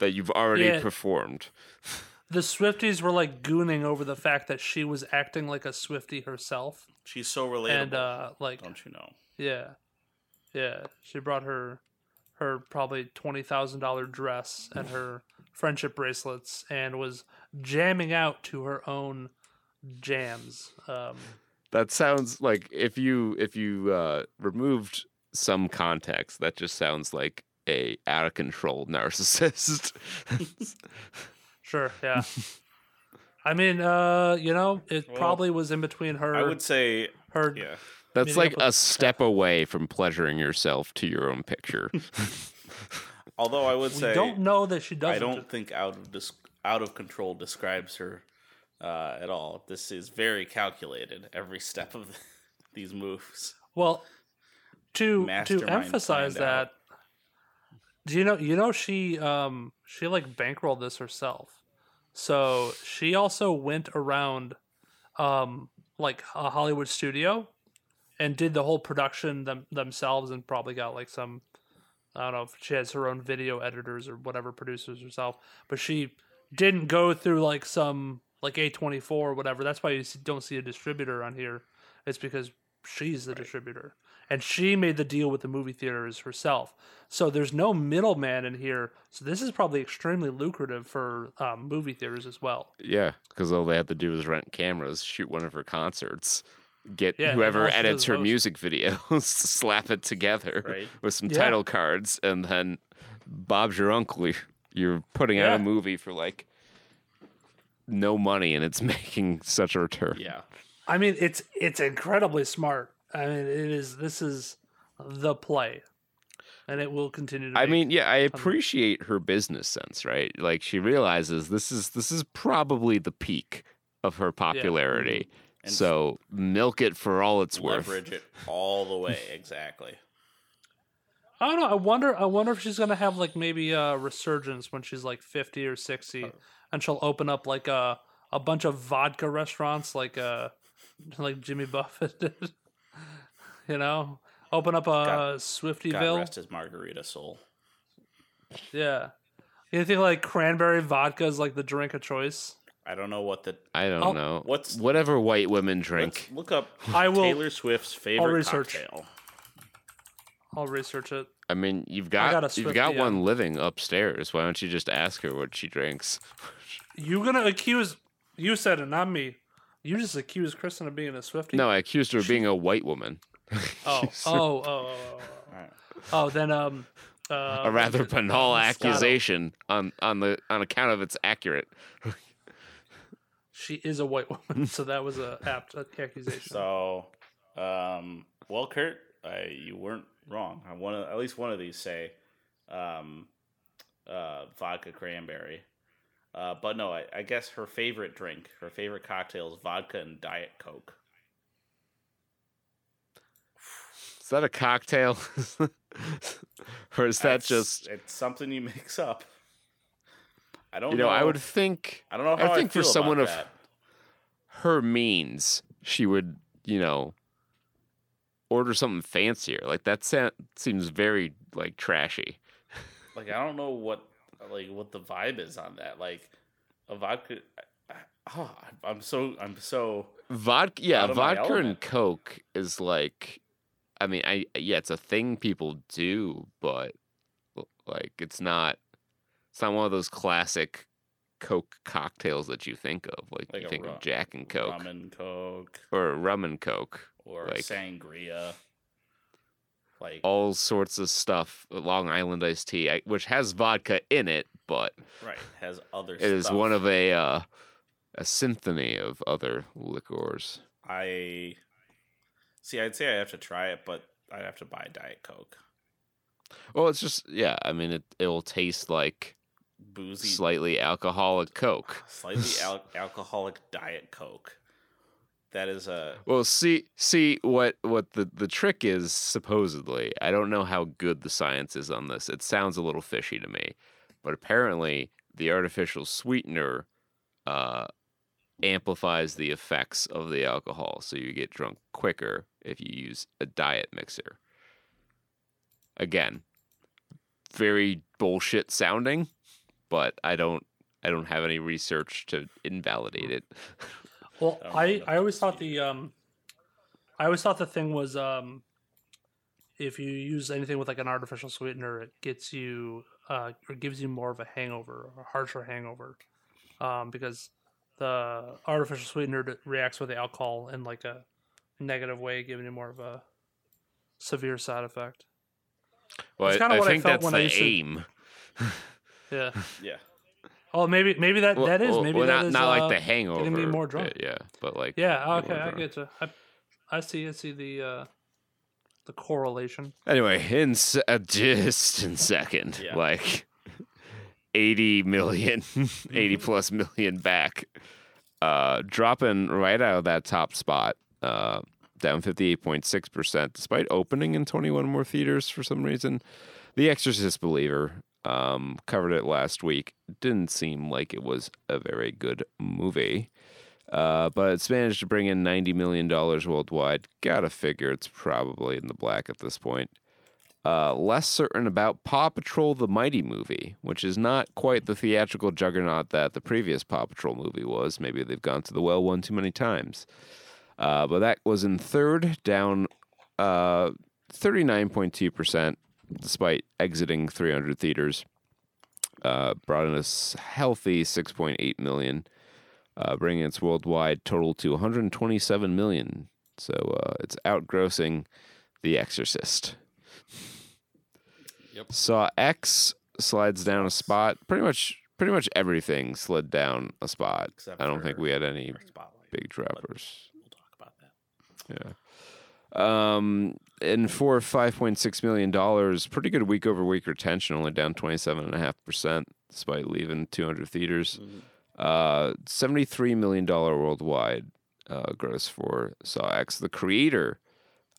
that you've already Yeah. performed. the Swifties were like gooning over the fact that she was acting like a Swifty herself, She's so relatable. and uh, like don't you know? Yeah, yeah. She brought her her probably twenty thousand dollar dress and her friendship bracelets, and was jamming out to her own jams. Um, That sounds like if you if you uh, removed some context, that just sounds like a out of control narcissist. sure, yeah. I mean, uh, you know, it Well, probably was in between her I would say, her yeah. That's like with- a step away from pleasuring yourself to your own picture. Although I would We say, don't know that she doesn't. I don't think out of dis- out of control describes her uh, at all. This is very calculated. Every step of these moves. Well, to to emphasize planned out. that, do you know you know she um she like bankrolled this herself. So she also went around um like a Hollywood studio and did the whole production them, themselves and probably got like some I don't know if she has her own video editors or whatever producers herself, but she didn't go through like some like A24 or whatever. That's why you don't see a distributor on here. It's because she's the distributor and she made the deal with the movie theaters herself. So there's no middleman in here. So this is probably extremely lucrative for um, movie theaters as well. yeah, because all they have to do is rent cameras, shoot one of her concerts, get Yeah, whoever edits her those- music videos, slap it together Right. with some Yeah. title cards, and then Bob's your uncle. You're putting out a movie for like no money, and it's making such a return. Yeah. I mean, it's it's incredibly smart. I mean, it is. This is the play, and it will continue to. I mean, yeah, I appreciate her business sense, right? Like she realizes this is this is probably the peak of her popularity. Mm-hmm. And so milk it for all it's worth. Leverage it all the way. Exactly. I don't know. I wonder. I wonder if she's gonna have like maybe a resurgence when she's like fifty or sixty, Oh. And she'll open up like a a bunch of vodka restaurants, like uh like Jimmy Buffett did. you know, open up a God- God Swiftyville. rest his margarita soul. Yeah. You think like cranberry vodka is like the drink of choice? I don't know what the. I don't Oh, know. what's- whatever white women drink? Look up I will- Taylor Swift's favorite research. cocktail. I'll research it. I mean, you've got got a you've Swiftie got one living upstairs. Why don't you just ask her what she drinks? You gonna accuse? You said it, not me. You just accused Kristen of being a Swifty. No, I accused her of being a white woman. Oh, oh, oh, oh, oh, oh. Oh, then um, uh, a rather banal accusation on on the on account of it's accurate. She is a white woman, so that was a apt accusation. So, um, well, Kurt, I, you weren't wrong. I want to at least one of these say um, uh, vodka cranberry. Uh, but no, I, I guess her favorite drink, her favorite cocktail is vodka and Diet Coke. Is that a cocktail? or is that That's- just it's something you mix up? I don't you know. know, I would think I don't know how I I, think for someone of that. her means, she would, you know, order something fancier. Like that seems very like trashy. like I don't know what like what the vibe is on that. Like a vodka. Oh, I'm so I'm so Vodka, yeah, Out of my vodka and. Coke is like, I mean, I yeah, it's a thing people do, but Like it's not it's not one of those classic Coke cocktails that you think of. Like, Like you think rum- of Jack and Coke rum and coke, or rum and Coke. or Like- sangria. Like All sorts of stuff. Long Island iced tea, I- which has vodka in it, but right has other. it is stuff. one of a uh, a symphony of other liquors. I see. I'd say I have to try it, but I'd have to buy Diet Coke. Well, it's just yeah. I mean, it it will taste like Boozy, slightly alcoholic Coke. slightly al- alcoholic Diet Coke. That is a Well, see, see what what the the trick is. Supposedly, I don't know how good the science is on this. It sounds a little fishy to me, but apparently, the artificial sweetener uh, amplifies the effects of the alcohol, so you get drunk quicker if you use a diet mixer. Again, very bullshit sounding, but I don't I don't have any research to invalidate it. Well, I I, I always thought the um, I always thought the thing was um, if you use anything with like an artificial sweetener, it gets you uh, or gives you more of a hangover, a harsher hangover, um, because the artificial sweetener reacts with the alcohol in like a negative way, giving you more of a severe side effect. Well, It's I, kinda I what I think felt that's when the I used to- aim. Yeah. yeah. Oh, maybe maybe that that is Well, maybe well, that not, is, not uh, like the hangover. getting me more drunk. bit, yeah, but like Yeah. Okay, I get you. I, I see. I see the uh, the correlation. Anyway, in se- uh, just in second, Yeah. like 80 million, 80 plus million back, uh, dropping right out of that top spot, uh, down 58.6%, despite opening in 21 more theaters for some reason. The Exorcist Believer um, covered it last week. Didn't seem like it was a very good movie. Uh, but it's managed to bring in $90 million worldwide. Gotta figure it's probably in the black at this point. Uh, less certain about Paw Patrol the Mighty movie, which is not quite the theatrical juggernaut that the previous Paw Patrol movie was. Maybe they've gone to the well one too many times. Uh, but that was in third, down uh, 39.2%, despite exiting 300 theaters. Uh, brought in a healthy 6.8 million, uh, bringing its worldwide total to 127 million. So uh, it's outgrossing The Exorcist. Yep. Saw X slides down a spot. Pretty much, pretty much everything slid down a spot. Except I don't think we had any big droppers. We'll talk about that. Yeah. Um, and for five point six million dollars, pretty good week over week retention, only down twenty seven and a half percent, despite leaving two hundred theaters. Mhm. Uh, seventy three million dollar worldwide uh, gross for Saw X. The creator,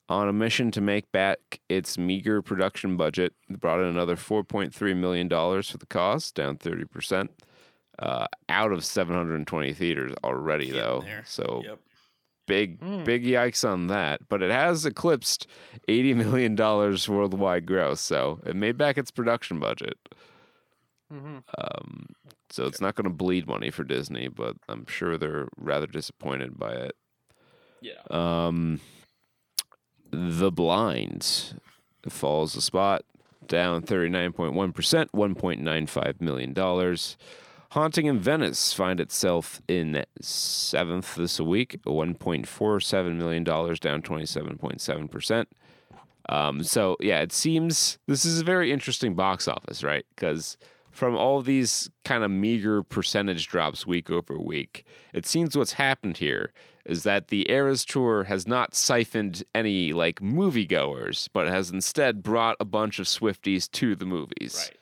on a mission to make back its meager production budget, brought in another four point three million dollars for the cost, down thirty percent. Uh, out of 720 theaters already, Getting though. there. So Yep. Big Mm. big yikes on that but it has eclipsed 80 million dollars worldwide gross so it made back its production budget. Hmm um, so it's not going to bleed money for disney but i'm sure they're rather disappointed by it. Yeah. um, the blind falls a spot down 39.1% $1.95 million Haunting in Venice find itself in seventh this week, $1.47 million, down 27.7%. Um, so, yeah, it seems this is a very interesting box office, right? Because from all these kind of meager percentage drops week over week, it seems what's happened here is that the Eras Tour has not siphoned any like moviegoers, but has instead brought a bunch of Swifties to the movies. Right.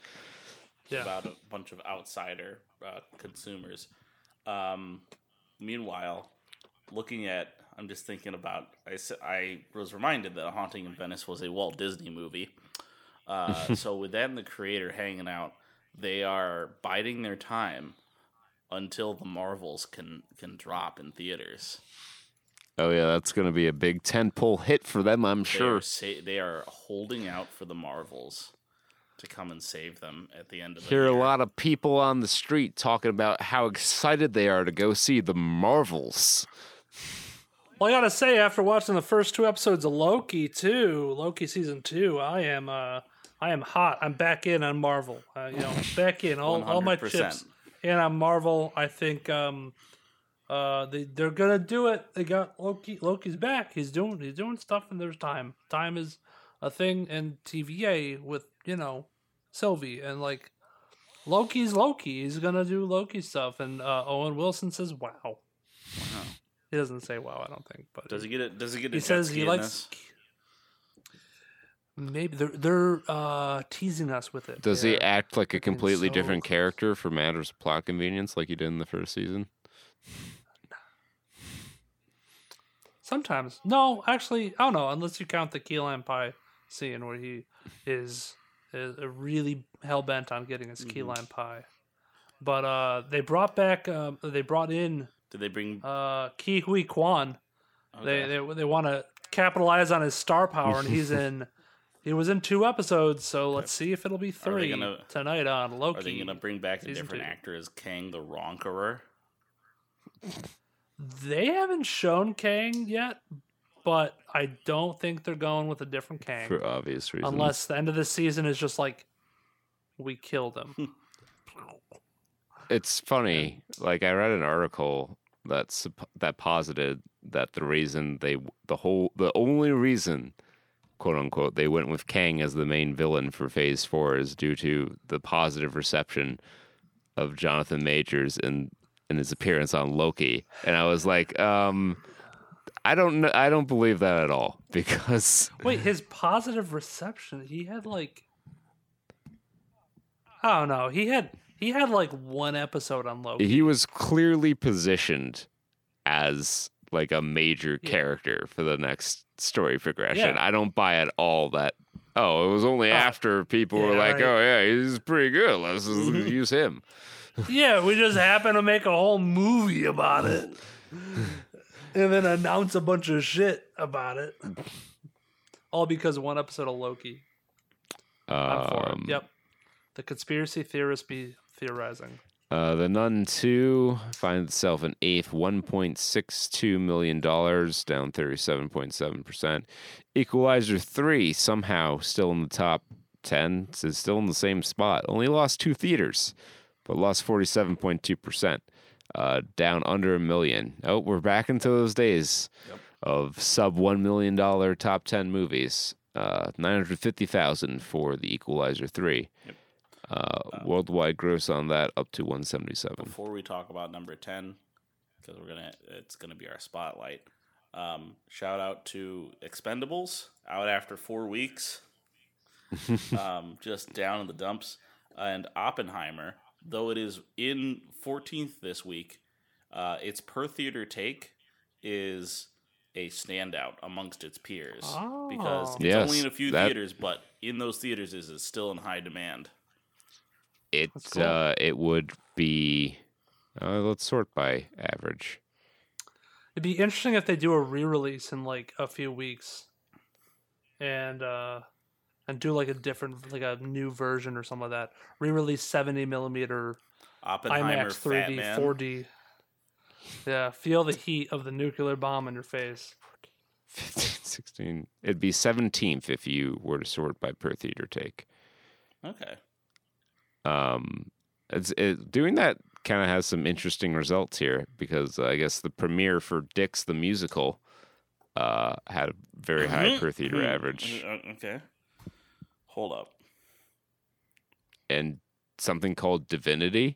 Yeah. About a bunch of outsider uh, consumers. Um, meanwhile, looking at, I'm just thinking about—I was reminded that Haunting in Venice was a Walt Disney movie. Uh, so with that and the creator hanging out, they are biding their time until the Marvels can can drop in theaters. Oh yeah, that's going to be a big tentpole hit for them, I'm They sure. are sa- they are holding out for the Marvels to come and save them at the end of the Hear a lot of people on the street talking about how excited they are to go see the Marvels. Well, I gotta say, after watching the first two episodes of Loki, too, Loki season two, I am uh, I am hot. I'm back in on Marvel. Uh, you know, back in all, all my 100%. chips in on Marvel. I think um, uh, they they're gonna do it. They got Loki. Loki's back. He's doing he's doing stuff, and there's time. Time is a thing in TVA with you know Sylvie and like Loki's Loki. He's gonna do Loki stuff, and uh, Owen Wilson says, "Wow." He doesn't say "wow," I don't think, but Does he get it? Does he get? A he says he likes. this? Maybe they're they're uh, teasing us with it. Does he They're- act like a completely so different close. character for matters of plot convenience, like he did in the first season? Sometimes. No, actually, I don't know. Unless you count the key lime pie scene where he is, is really hell bent on getting his key lime pie. But uh, they brought back. Um, they brought in Did they bring? uh, Ke Huy Quan. okay. They they they want to capitalize on his star power, and he's in. He was in two episodes, so let's see if it'll be three gonna- tonight on Loki. Are they gonna bring back a different two. actor as Kang the Conqueror? They haven't shown Kang yet, but I don't think they're going with a different Kang. For obvious reasons. unless the end of the season is just like we killed him. it's funny. Like I read an article that's that posited that the reason they the whole the only reason quote unquote they went with Kang as the main villain for Phase Four is due to the positive reception of Jonathan Majors in in his appearance on Loki, and I was like, um. I don't know. I don't believe that at all because Wait, his positive reception. He had like I don't know. He had he had like one episode on Loki. he was clearly positioned as like a major Yeah. character for the next story progression. Yeah. I don't buy at all that. Oh, it was only Oh, after people were like, right. Mm-hmm. "Oh yeah, he's pretty good. Let's use him." Yeah, we just happened to make a whole movie about it. and then announce a bunch of shit about it. All because of one episode of Loki. I'm for it. Um, Yep. The conspiracy theorists be theorizing. Uh, the Nun 2 finds itself an eighth, $1.62 million, down 37.7%. Equalizer 3, somehow still in the top 10, is still in the same spot. Only lost two theaters, but lost 47.2%, uh, down under a million. Oh, we're back into those days of sub $1 million top 10 movies. Uh, 950,000 for the Equalizer 3. Uh, worldwide gross on that up to 177. Before we talk about number ten, because we're gonna, it's gonna be our spotlight. Um, shout out to Expendables, out after four weeks, um, just down in the dumps, and Oppenheimer, though it is in 14th this week, uh, its per theater take is a standout amongst its peers because Oh. it's Yes, only in a few that- theaters, but in those theaters is is still in high demand. It cool. uh, it would be. Uh, let's sort by average. It'd be interesting if they do a re-release in like a few weeks, and uh, and do like a different, like a new version or something like that. Re-release seventy millimeter IMAX 3D, 4D. Yeah, feel the heat of the nuclear bomb in your face. 15, 16. It'd be 17th if you were to sort by per theater take. Okay. Um, it's it, doing that kind of has some interesting results here because uh, I guess the premiere for Dick's the musical uh, had a very high per theater Mhm. average, Uh, Okay. Hold up. and something called Divinity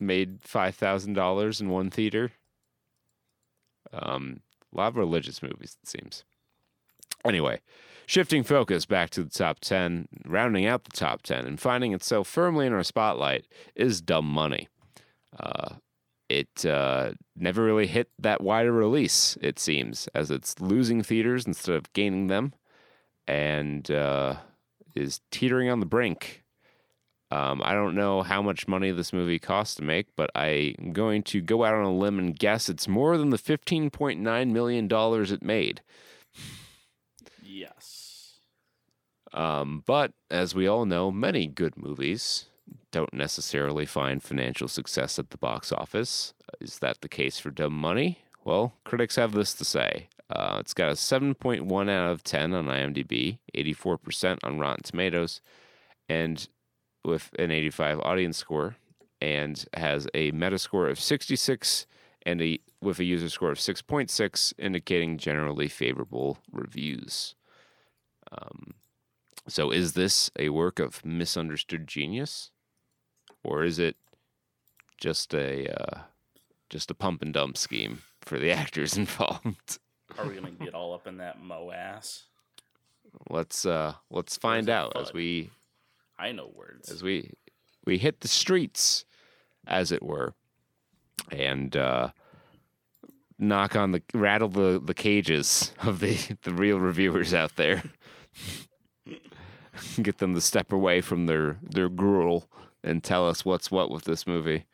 made five thousand dollars in one theater. Um, a lot of religious movies, it seems. Anyway, shifting focus back to the top 10, rounding out the top 10, and finding itself firmly in our spotlight is Dumb Money. Uh, it uh, never really hit that wider release, it seems, as it's losing theaters instead of gaining them, and uh, is teetering on the brink. Um, I don't know how much money this movie cost to make, but I'm going to go out on a limb and guess it's more than the $15.9 million it made. Yes. Um, but as we all know, many good movies don't necessarily find financial success at the box office. Is that the case for Dumb Money? Well, critics have this to say. Uh, it's got a 7.1 out of 10 on IMDb, 84% on Rotten Tomatoes, and with an 85 audience score, and has a Metascore of 66 and a with a user score of 6.6, indicating generally favorable reviews. Um, so, is this a work of misunderstood genius, or is it just a uh, just a pump and dump scheme for the actors involved? Are we gonna get all up in that mo ass? Let's uh, let's find out as we I know words. as we we hit the streets, as it were, and uh, knock on the rattle the, the cages of the the real reviewers out there. Get them to step away from their their gruel and tell us what's what with this movie.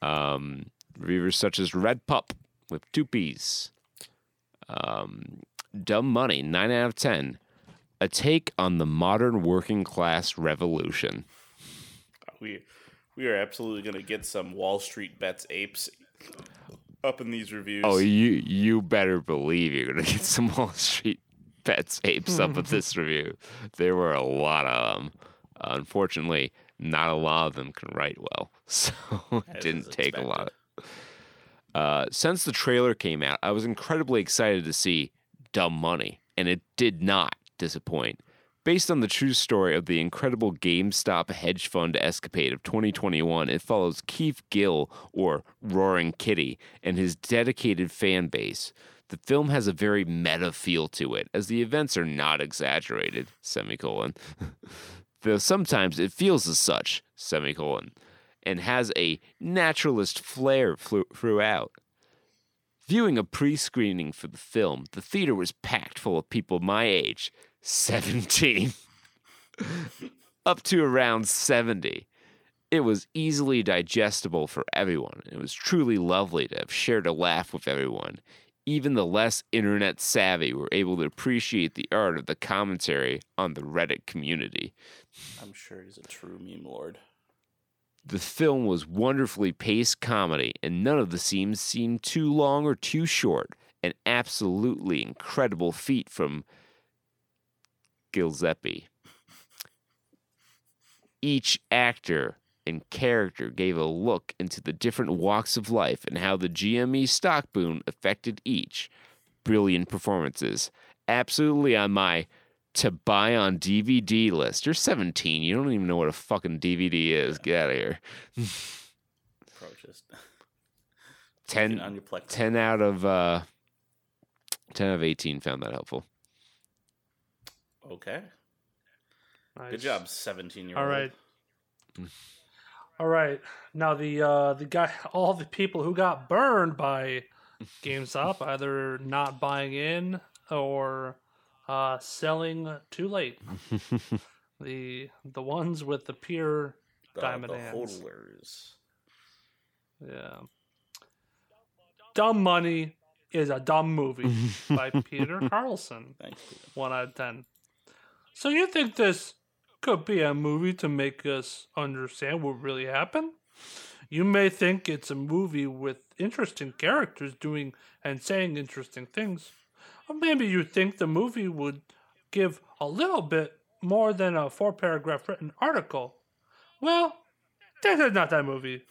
Um, reviewers such as Red Pup with two P's, um, Dumb Money nine out of ten, a take on the modern working class revolution. we we are absolutely gonna get some Wall Street bets apes up in these reviews. Oh, you you better believe you're gonna get some Wall Street bets apes up with this review. There were a lot of them. unfortunately, not a lot of them can write well, so it As didn't take a lot. expected. Uh, since the trailer came out, I was incredibly excited to see Dumb Money, and it did not disappoint. Based on the true story of the incredible GameStop hedge fund escapade of 2021, it follows Keith Gill, or Roaring Kitty, and his dedicated fan base. The film has a very meta feel to it, as the events are not exaggerated, semicolon. Though sometimes it feels as such, semicolon, and has a naturalist flair throughout. Viewing a pre screening for the film, the theater was packed full of people my age, 17, up to around 70. It was easily digestible for everyone. It was truly lovely to have shared a laugh with everyone. Even the less internet savvy were able to appreciate the art of the commentary on the Reddit community. I'm sure he's a true meme lord. The film was wonderfully paced comedy, and none of the scenes seemed too long or too short. An absolutely incredible feat from Gillespie. Each actor and character gave a look into the different walks of life and how the GME stock boom affected each. Brilliant performances. Absolutely on my to buy on DVD list. You're 17. You don't even know what a fucking DVD is. Get out of here. Probably just 10, on your 10 out of uh, 10 out of 18 found that helpful. Okay. Good job, 17 year old. All right. All right. Now the uh the guy all the people who got burned by GameStop either not buying in or uh selling too late. the the ones with the pure The, Diamond the hands. hodlers. yeah. Dumb Money is a dumb movie by Peter Carlson. Thanks, Peter. One out of ten. So you think this could be a movie to make us understand what really happened? You may think it's a movie with interesting characters doing and saying interesting things. Maybe you think the movie would give a little bit more than a four paragraph written article. Well, this is not that movie.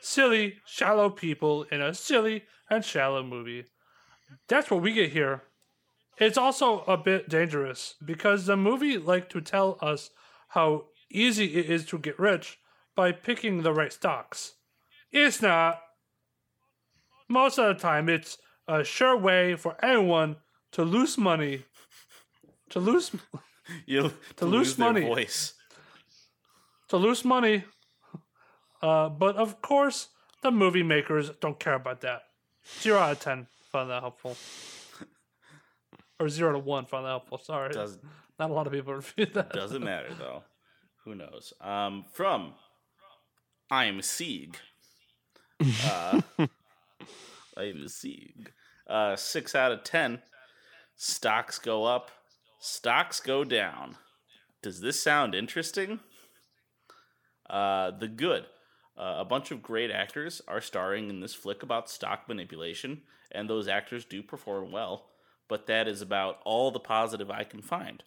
Silly, shallow people in a silly and shallow movie. That's what we get here. It's also a bit dangerous because the movie like to tell us how easy it is to get rich by picking the right stocks. It's not. Most of the time, it's a sure way for anyone to lose money. To lose You to, lose lose their money. voice. to lose money. Uh, but of course, the movie makers don't care about that. Zero out of ten found that helpful, or zero to one found that helpful. Sorry, Does not a lot of people reviewed that. doesn't matter though. Who knows? Um, from I'm Sieg. Uh, I'm Sieg. Uh, six out of ten. Stocks go up. Stocks go down. Does this sound interesting? Uh, the good. Uh, a bunch of great actors are starring in this flick about stock manipulation, and those actors do perform well. but that is about all the positive I can find.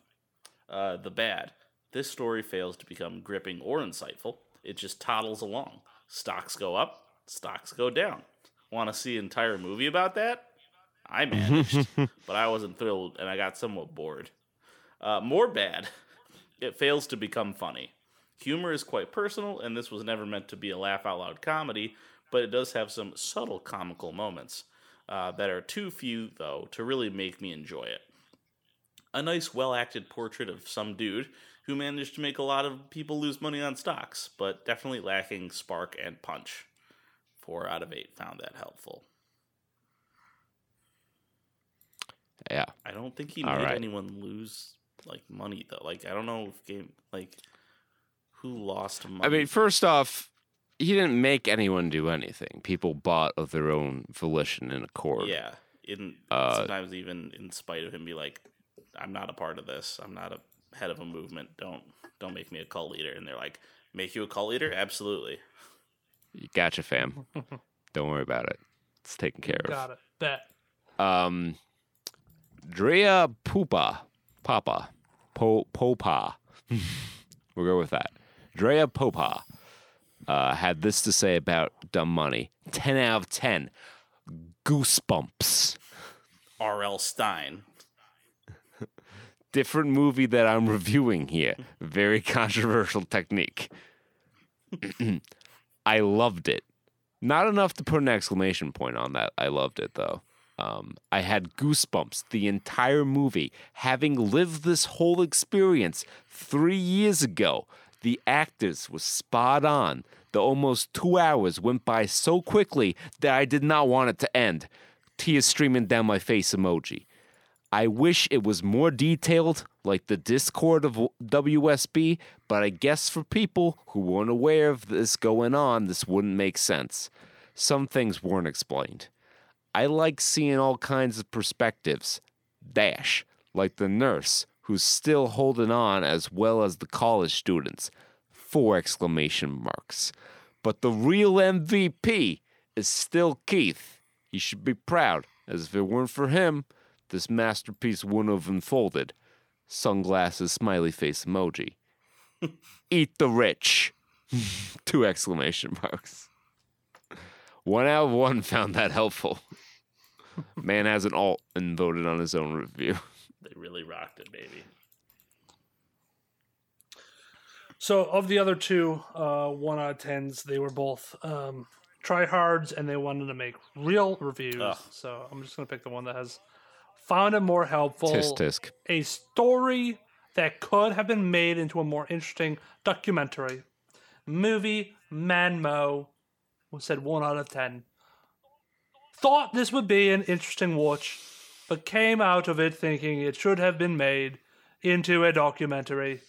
Uh, the bad. This story fails to become gripping or insightful. It just toddles along. Stocks go up, stocks go down. Want to see an entire movie about that? I managed, but I wasn't thrilled and I got somewhat bored. Uh, more bad. It fails to become funny. Humor is quite personal, and this was never meant to be a laugh out loud comedy, but it does have some subtle comical moments uh, that are too few, though, to really make me enjoy it. A nice, well acted portrait of some dude who managed to make a lot of people lose money on stocks, but definitely lacking spark and punch. Four out of eight found that helpful. Yeah. I don't think he All made right. anyone lose like money though. Like I don't know if game like who lost money. I mean, first off, he didn't make anyone do anything. People bought of their own volition and accord. yeah, in Uh, sometimes even in spite of him, be like, I'm not a part of this. I'm not a head of a movement. Don't don't make me a cult leader. And they're like, make you a cult leader? Absolutely. You Gotcha, fam. Don't worry about it. It's taken care of. Got it. Bet. Um, Drea Pupa, Papa, Po Popa. we'll go with that. Drea Popa uh, had this to say about Dumb Money: ten out of ten. Goosebumps. R.L. Stine. Different movie that I'm reviewing here. Very controversial technique. I loved it. Not enough to put an exclamation point on that. I loved it though. Um, I had goosebumps the entire movie, having lived this whole experience three years ago. The actors were spot on. The almost two hours went by so quickly that I did not want it to end. Tears streaming down my face emoji. I wish it was more detailed, like the Discord of WSB, but I guess for people who weren't aware of this going on, this wouldn't make sense. Some things weren't explained. I like seeing all kinds of perspectives. Dash, like the nurse, who's still holding on as well as the college students. Four exclamation marks. But the real MVP is still Keith. He should be proud, as if it weren't for him, this masterpiece wouldn't have unfolded. Sunglasses, smiley face emoji. Eat the rich. Two exclamation marks. One out of one found that helpful. Man has an alt and voted on his own review. They really rocked it, baby. So of the other two, uh, one out of tens, they were both um, tryhards, and they wanted to make real reviews. Ugh. So I'm just gonna pick the one that has found it more helpful. Tisk tisk. A story that could have been made into a more interesting documentary. Movie Manmo said one out of ten. Thought this would be an interesting watch, but came out of it thinking it should have been made into a documentary.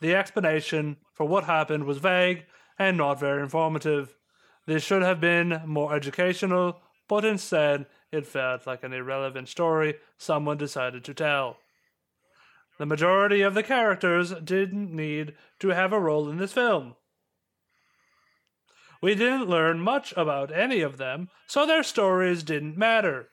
The explanation for what happened was vague and not very informative. This should have been more educational, but instead it felt like an irrelevant story someone decided to tell. The majority of the characters didn't need to have a role in this film. We didn't learn much about any of them, so their stories didn't matter.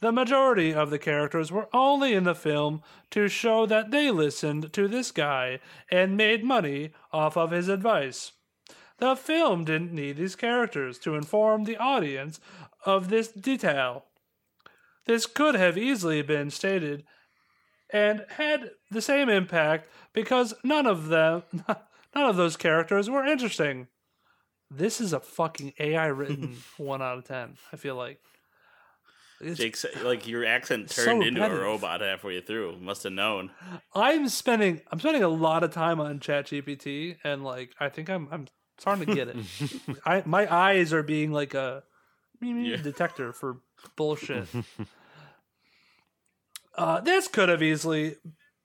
The majority of the characters were only in the film to show that they listened to this guy and made money off of his advice. The film didn't need these characters to inform the audience of this detail. This could have easily been stated and had the same impact because none of them none of those characters were interesting. This is a fucking AI written 1 out of 10, I feel like. It's- Jake like your accent So turned into a robot halfway through. Must have known. I'm spending I'm spending a lot of time on ChatGPT and like I think I'm I'm starting to get it. I my eyes are being like a Yeah. detector for bullshit. uh, this could have easily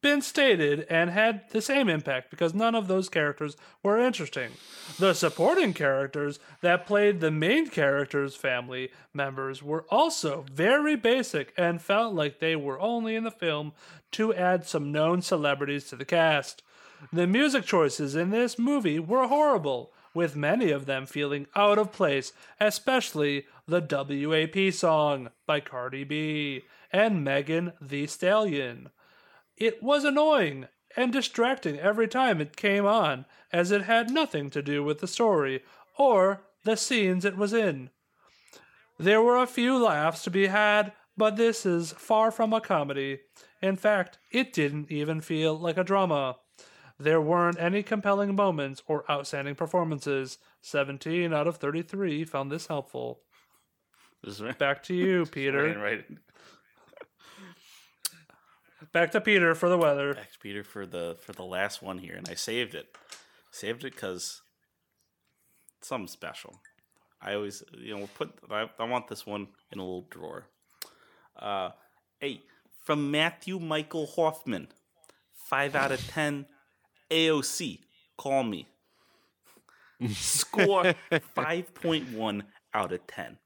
been stated and had the same impact because none of those characters were interesting. The supporting characters that played the main characters' family members were also very basic and felt like they were only in the film to add some known celebrities to the cast. The music choices in this movie were horrible, with many of them feeling out of place, especially the WAP song by Cardi B and Megan Thee Stallion. It was annoying and distracting every time it came on, as it had nothing to do with the story or the scenes it was in. There were a few laughs to be had, but this is far from a comedy. In fact, it didn't even feel like a drama. There weren't any compelling moments or outstanding performances. 17 out of 33 found this helpful. This is Back to you, right, Peter. right. Back to Peter for the weather. Back to Peter for the for the last one here, and I saved it. Saved it because something special. I always, you know, put. I, I want this one in a little drawer. Uh, hey, from Matthew Michael Hoffman, five out of ten. AOC, call me. Score five point one out of ten.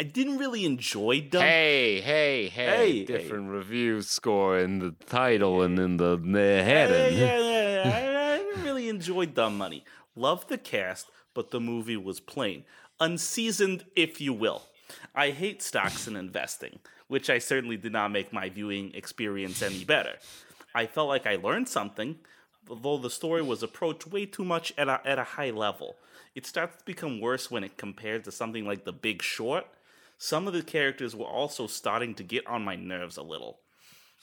I didn't really enjoy Dumb. Hey, hey, hey, Hey, Different review score in the title and in the, the heading. Yeah, yeah, yeah. I, I didn't really enjoy Dumb Money. Love the cast, but the movie was plain. Unseasoned, if you will. I hate stocks and investing, which I certainly did not make my viewing experience any better. I felt like I learned something, though the story was approached way too much at a, at a high level. It starts to become worse when it compared to something like The Big Short. Some of the characters were also starting to get on my nerves a little.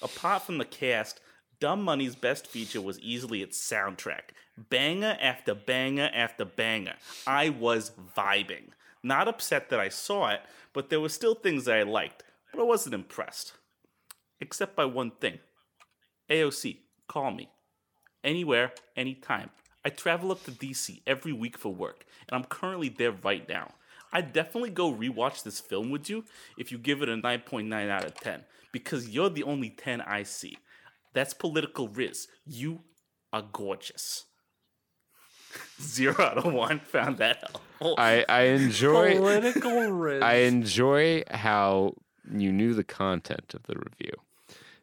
Apart from the cast, Dumb Money's best feature was easily its soundtrack. Banger after banger after banger. I was vibing. Not upset that I saw it, but there were still things that I liked, but I wasn't impressed. Except by one thing AOC, call me. Anywhere, anytime. I travel up to DC every week for work, and I'm currently there right now. I'd definitely go rewatch this film with you if you give it a 9.9 out of 10, because you're the only 10 I see. That's political Riz. You are gorgeous. Zero out of one. Found that helpful. I, I enjoy Political riz. I enjoy how you knew the content of the review,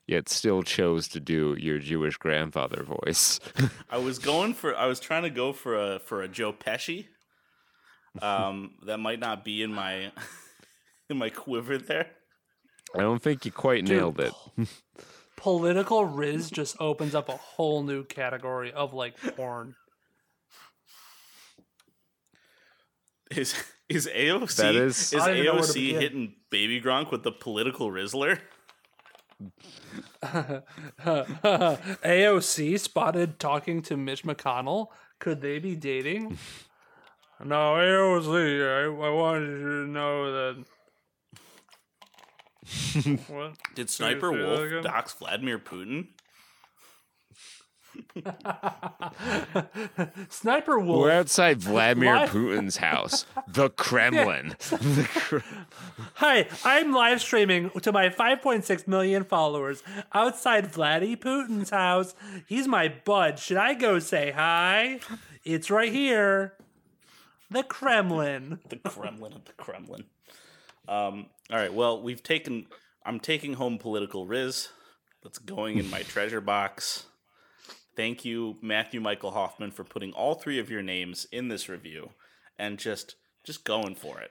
yet still chose to do your Jewish grandfather voice. I was going for. I was trying to go for a for a Joe Pesci. Um, that might not be in my in my quiver there. I don't think you quite nailed it. Political riz just opens up a whole new category of like porn. Is is AOC That is- is I don't even know where to AOC hitting Baby Gronk with the political Rizzler? AOC spotted talking to Mitch McConnell. Could they be dating? No, AOC. I, I wanted you to know that. what? Did Sniper say that Wolf again? dox Vladimir Putin? Sniper Wolf. We're outside Vladimir What? Putin's house, the Kremlin. The Kre- Hi, I'm live streaming to my 5.6 million followers outside Vladdy Putin's house. He's my bud. Should I go say hi? It's right here. The Kremlin. The Kremlin of the Kremlin. Um, all right. Well, we've taken. I'm taking home political Riz. That's going in my treasure box. Thank you, Matthew Michael Hoffman, for putting all three of your names in this review and just just going for it.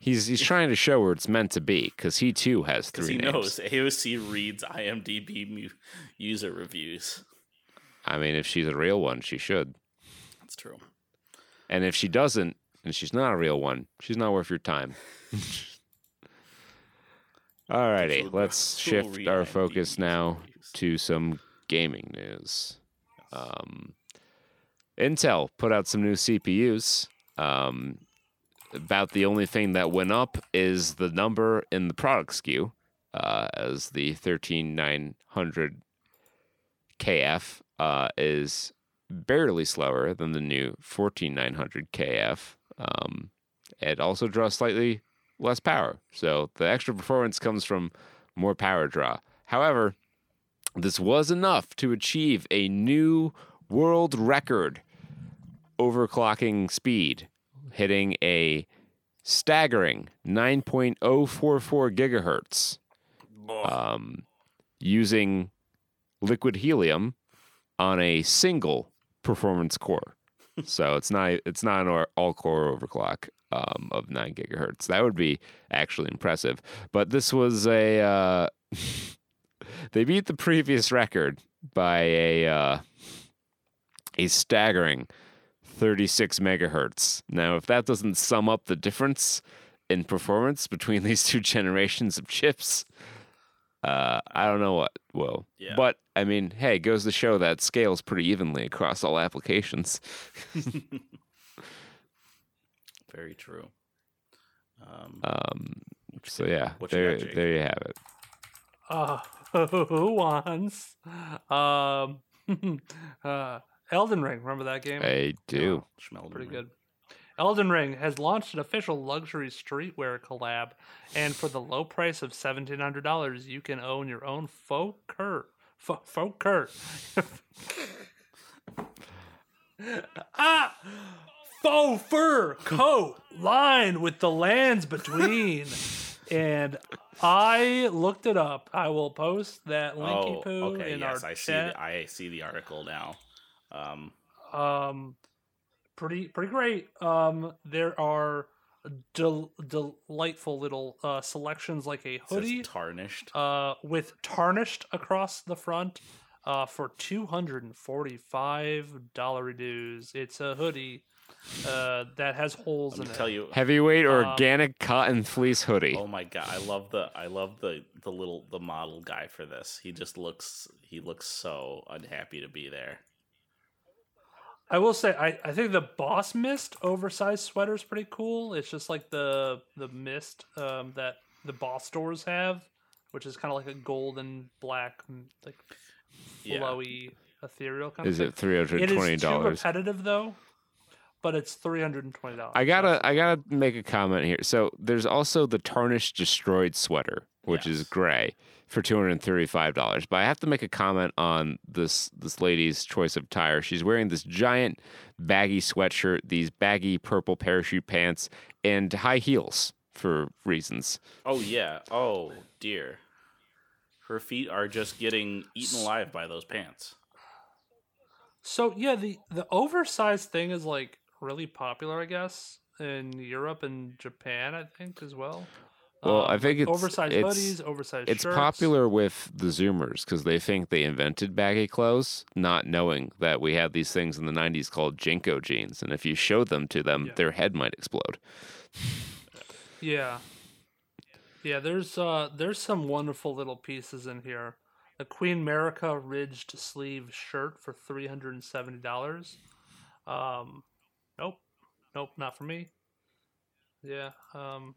he's he's trying to show where it's meant to be because he too has Because three he names. knows AOC reads IMDb mu- user reviews. I mean, if she's a real one, she should. That's true. And if she doesn't, and she's not a real one, she's not worth your time. Alrighty, She'll- let's shift our focus now to some gaming news. Um, Intel put out some new CPUs. Um, about the only thing that went up is the number in the product SKU, uh, as the 13900 KF uh, is barely slower than the new 14900 KF. Um, it also draws slightly less power, so the extra performance comes from more power draw. However, this was enough to achieve a new world record overclocking speed, hitting a staggering 9.044 gigahertz um, using liquid helium on a single performance core. so it's not it's not an all core overclock um, of nine gigahertz. That would be actually impressive. But this was a uh, they beat the previous record by a uh, a staggering 36 megahertz. Now, if that doesn't sum up the difference in performance between these two generations of chips, uh, I don't know what will. Yeah. But I mean, hey, goes to show that scales pretty evenly across all applications. Very true. Um, Um, so yeah, what you there, got, there you have it. Uh, who wants? Um, uh, Elden Ring. Remember that game? I do. Schmelden Pretty Ring. good. Elden Ring has launched an official luxury streetwear collab, and for the low price of seventeen hundred dollars, you can own your own faux Kurt. Faux, faux ah, faux fur coat lined with the lands between. and I looked it up. I will post that linky Oh, poo okay. in Yes, our I see. The, I see the article now. Um, um pretty pretty great um there are del- delightful little uh selections like a it says hoodie tarnished. uh with tarnished across the front uh for 245 dollar dues it's a hoodie uh that has holes Let in me it tell you. Heavyweight Um, organic cotton fleece hoodie. Oh my god, I love the I love the the little the model guy for this. He just looks he looks so unhappy to be there. I will say I, I think the boss mist oversized sweater is pretty cool. It's just like the the mist um, that the boss stores have, which is kind of like a golden black m- like Yeah. flowy ethereal kind Is of it three hundred It twenty is too dollars? repetitive though, but it's three hundred and twenty dollars. I gotta I gotta make a comment here. So there's also the tarnished destroyed sweater, which is gray for two hundred and thirty five dollars. But I have to make a comment on this this lady's choice of tire. She's wearing this giant baggy sweatshirt, these baggy purple parachute pants, and high heels for reasons. Oh yeah. Oh dear. Her feet are just getting eaten alive by those pants. So yeah, the the oversized thing is like really popular, I guess, in Europe and Japan. I think as well. Well, I Um, think it's oversized it's, hoodies, oversized. It's shirts. popular with the Zoomers because they think they invented baggy clothes, not knowing that we had these things in the '90s called JNCO jeans, and if you showed them to them, Yeah. their head might explode. Yeah. Yeah, there's uh there's some wonderful little pieces in here. A Queen America ridged sleeve shirt for three hundred and seventy dollars. Um nope. Nope, not for me. Yeah. Um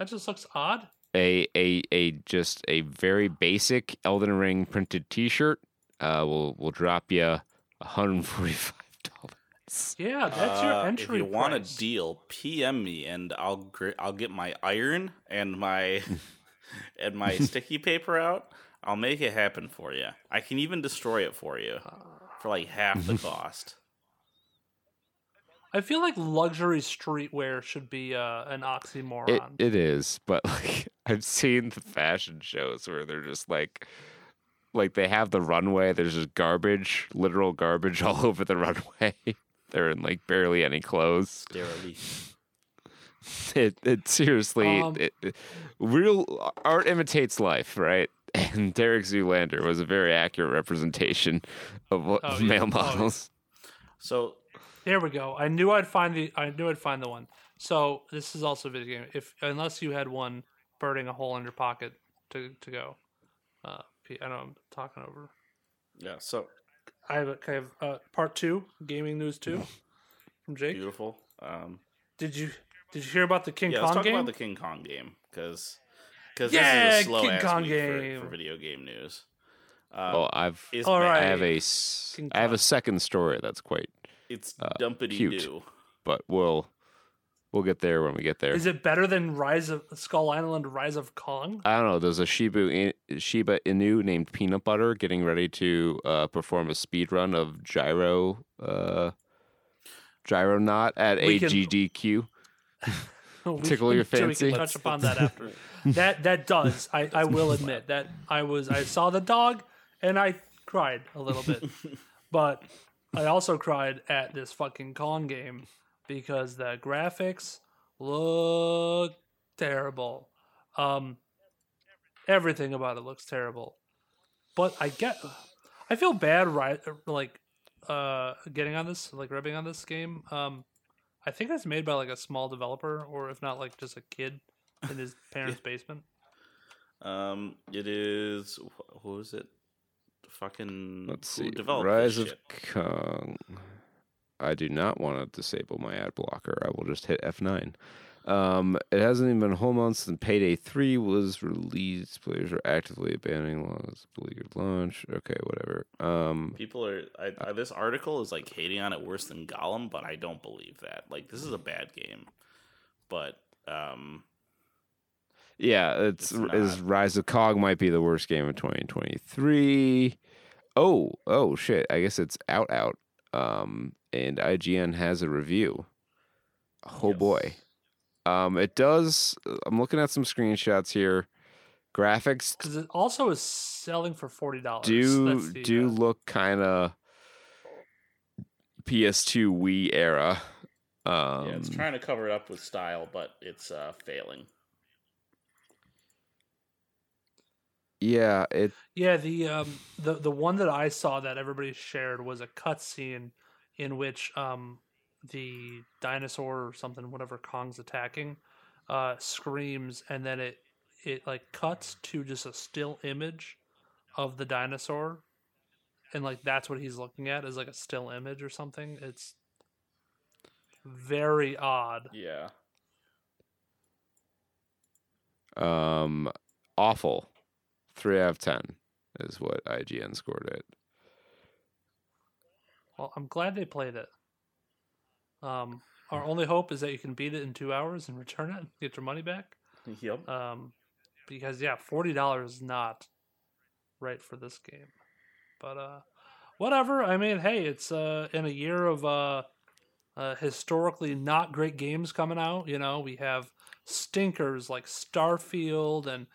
that just looks odd. a a a just a very basic Elden Ring printed T-shirt uh, will will drop you one hundred and forty five dollars. Yeah, that's your Uh, entry If you want a deal, PM me and I'll gr- I'll get my iron and my and my sticky paper out. I'll make it happen for you. I can even destroy it for you for like half the cost. I feel like luxury streetwear should be uh, an It oxymoron. it is, but like I've seen the fashion shows where they're just like. Like they have the runway, there's just garbage, literal garbage all over the runway. They're in like barely any clothes. Derelict. It it seriously Um, it, it- real art imitates life, right? And Derek Zoolander was a very accurate representation of what Oh, yeah. male Oh, yeah. models. So There we go. I knew I'd find the. I knew I'd find the one. So this is also a video game. If unless you had one burning a hole in your pocket to to go. Uh, P- I know I'm talking over. yeah, so I have a kind of uh, part two gaming news two from Jake. beautiful. Um, Did you did you hear about the King yeah, let's Kong talk game? about the King Kong game because because Yeah, this is a slow King ass Kong week for- game. For, video game news. Uh, Oh, I've is All bad. I have a s- King I have a second story that's quite, It's uh, dumpity cute. doo. but we'll we'll get there when we get there. Is it better than Rise of Skull Island Rise of Kong? I don't know. There's a Shibu I- Shiba Inu named Peanut Butter getting ready to uh, perform a speed run of Gyro uh, Gyromite at We can- AGDQ. We Tickle your can- we fancy? can touch upon that after. that that does. I, I will admit that I was I saw the dog and I cried a little bit, but I also cried at this fucking Kong game because the graphics look terrible. Um, everything about it looks terrible. But I get, I feel bad, right? Like, uh, getting on this, like ribbing on this game. Um, I think it's made by like a small developer, or if not, like just a kid in his parents' basement. Um, it is wh- what was it? Fucking Let's see. developed Rise of? Kong. I do not want to disable my ad blocker. I will just hit F9. Um, it hasn't even been a whole month since Payday 3 was released. Players are actively abandoning laws, beleaguered launch. Okay, whatever. Um, People are. I, I, this article is like hating on it worse than Gollum, but I don't believe that. Like this is a bad game, but um, yeah, it's, It's is. Rise of Kong might be the worst game of 2023. Oh, oh shit. I guess it's out out. Um, and IGN has a review. Oh Yes. boy. Um, it does. I'm looking at some screenshots here. Graphics Because it also is selling for forty dollars. do do look kind of PS2 Wii era. Um, yeah, it's trying to cover it up with style, but it's uh, failing. Yeah, it Yeah, the um the the one that I saw that everybody shared was a cutscene in which um the dinosaur or something, whatever Kong's attacking, uh screams and then it it like cuts to just a still image of the dinosaur and like that's what he's looking at is like a still image or something. It's very odd. Yeah, um awful. Three out of ten is what IGN scored it. Well, I'm glad they played it. Um our only hope is that you can beat it in 2 hours and return it and get your money back. yep. um, because yeah, forty dollars is not right for this game. But uh, whatever. I mean, hey, it's uh in a year of uh, uh historically not great games coming out. You know, we have stinkers like Starfield and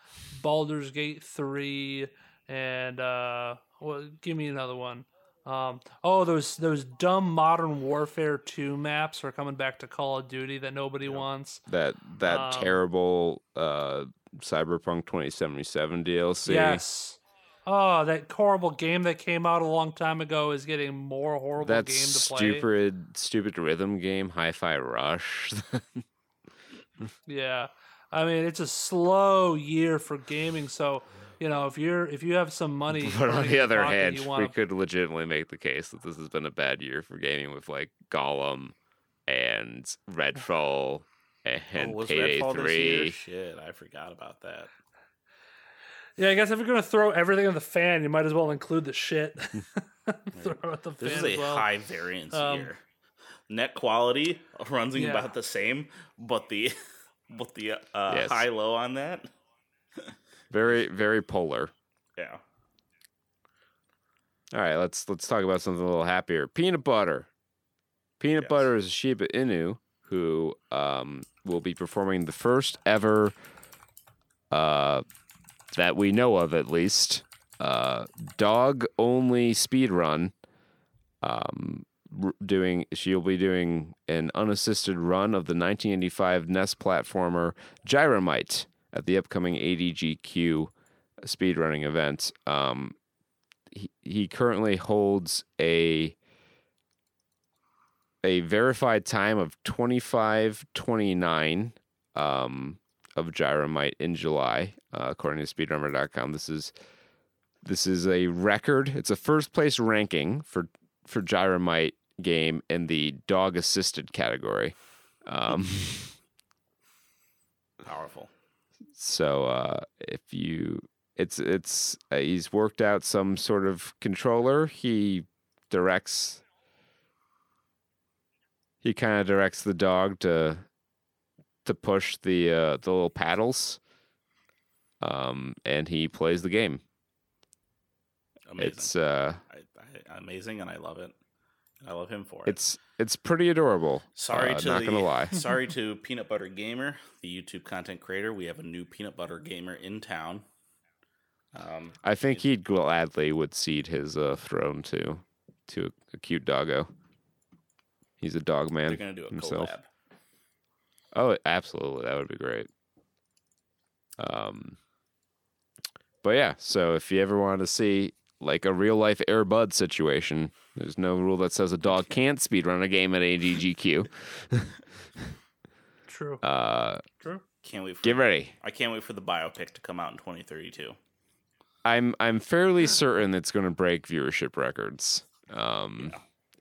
Baldur's Gate three, and uh, well, give me another one. Um, oh, those those dumb Modern Warfare two maps are coming back to Call of Duty that nobody wants. That that Um, terrible uh Cyberpunk 2077 DLC. Yes. Oh, that horrible game that came out a long time ago is getting more horrible That game to play. stupid stupid rhythm game, Hi-Fi Rush. Yeah. I mean, it's a slow year for gaming, so you know, if you're if you have some money But on the other hand, you we wanna- could legitimately make the case that this has been a bad year for gaming with like Gollum and Redfall and oh, was Payday Redfall 3. Shit, I forgot about that. Yeah, I guess if you're gonna throw everything in the fan, you might as well include the shit. throw it the fan This is as a well. high variance Um, year. Net quality runs Yeah. about the same, but the but the uh, Yes. high low on that, Very very polar. yeah. All right, let's let's talk about something a little happier. Peanut butter. Peanut Yes. butter is a Shiba Inu who um, will be performing the first ever uh, that we know of, at least, uh, dog only speed run. Um, r- doing she'll be doing an unassisted run of the 1985 NES platformer Gyromite at the upcoming AGDQ speedrunning event. Um, he, he currently holds a a verified time of 25:29 um, of Gyromite in July, uh, according to speedrunner.com. This is this is a record. It's a first place ranking for for Gyromite game in the dog assisted category. Um, Powerful. so uh, if you, it's it's uh, he's worked out some sort of controller. He directs. He kind of directs the dog to to push the uh, the little paddles, um, and he plays the game. Amazing. It's uh, I, I, amazing, and I love it. I love him for it. it's it's pretty adorable. Sorry uh, to not the, gonna lie. sorry to Peanut Butter Gamer, the YouTube content creator. We have a new Peanut Butter Gamer in town. Um, I think he'd gladly would cede his uh, throne to to a, a cute doggo. He's a dog man They're gonna do a himself. collab. Oh, absolutely, that would be great. Um, but yeah, so if you ever want to see like a real life Air Bud situation, there's no rule that says a dog can't speedrun a game at AGDQ. True. Uh, True. Can't wait. For, get ready. I can't wait for the biopic to come out in 2032. I'm I'm fairly certain it's going to break viewership records. Um,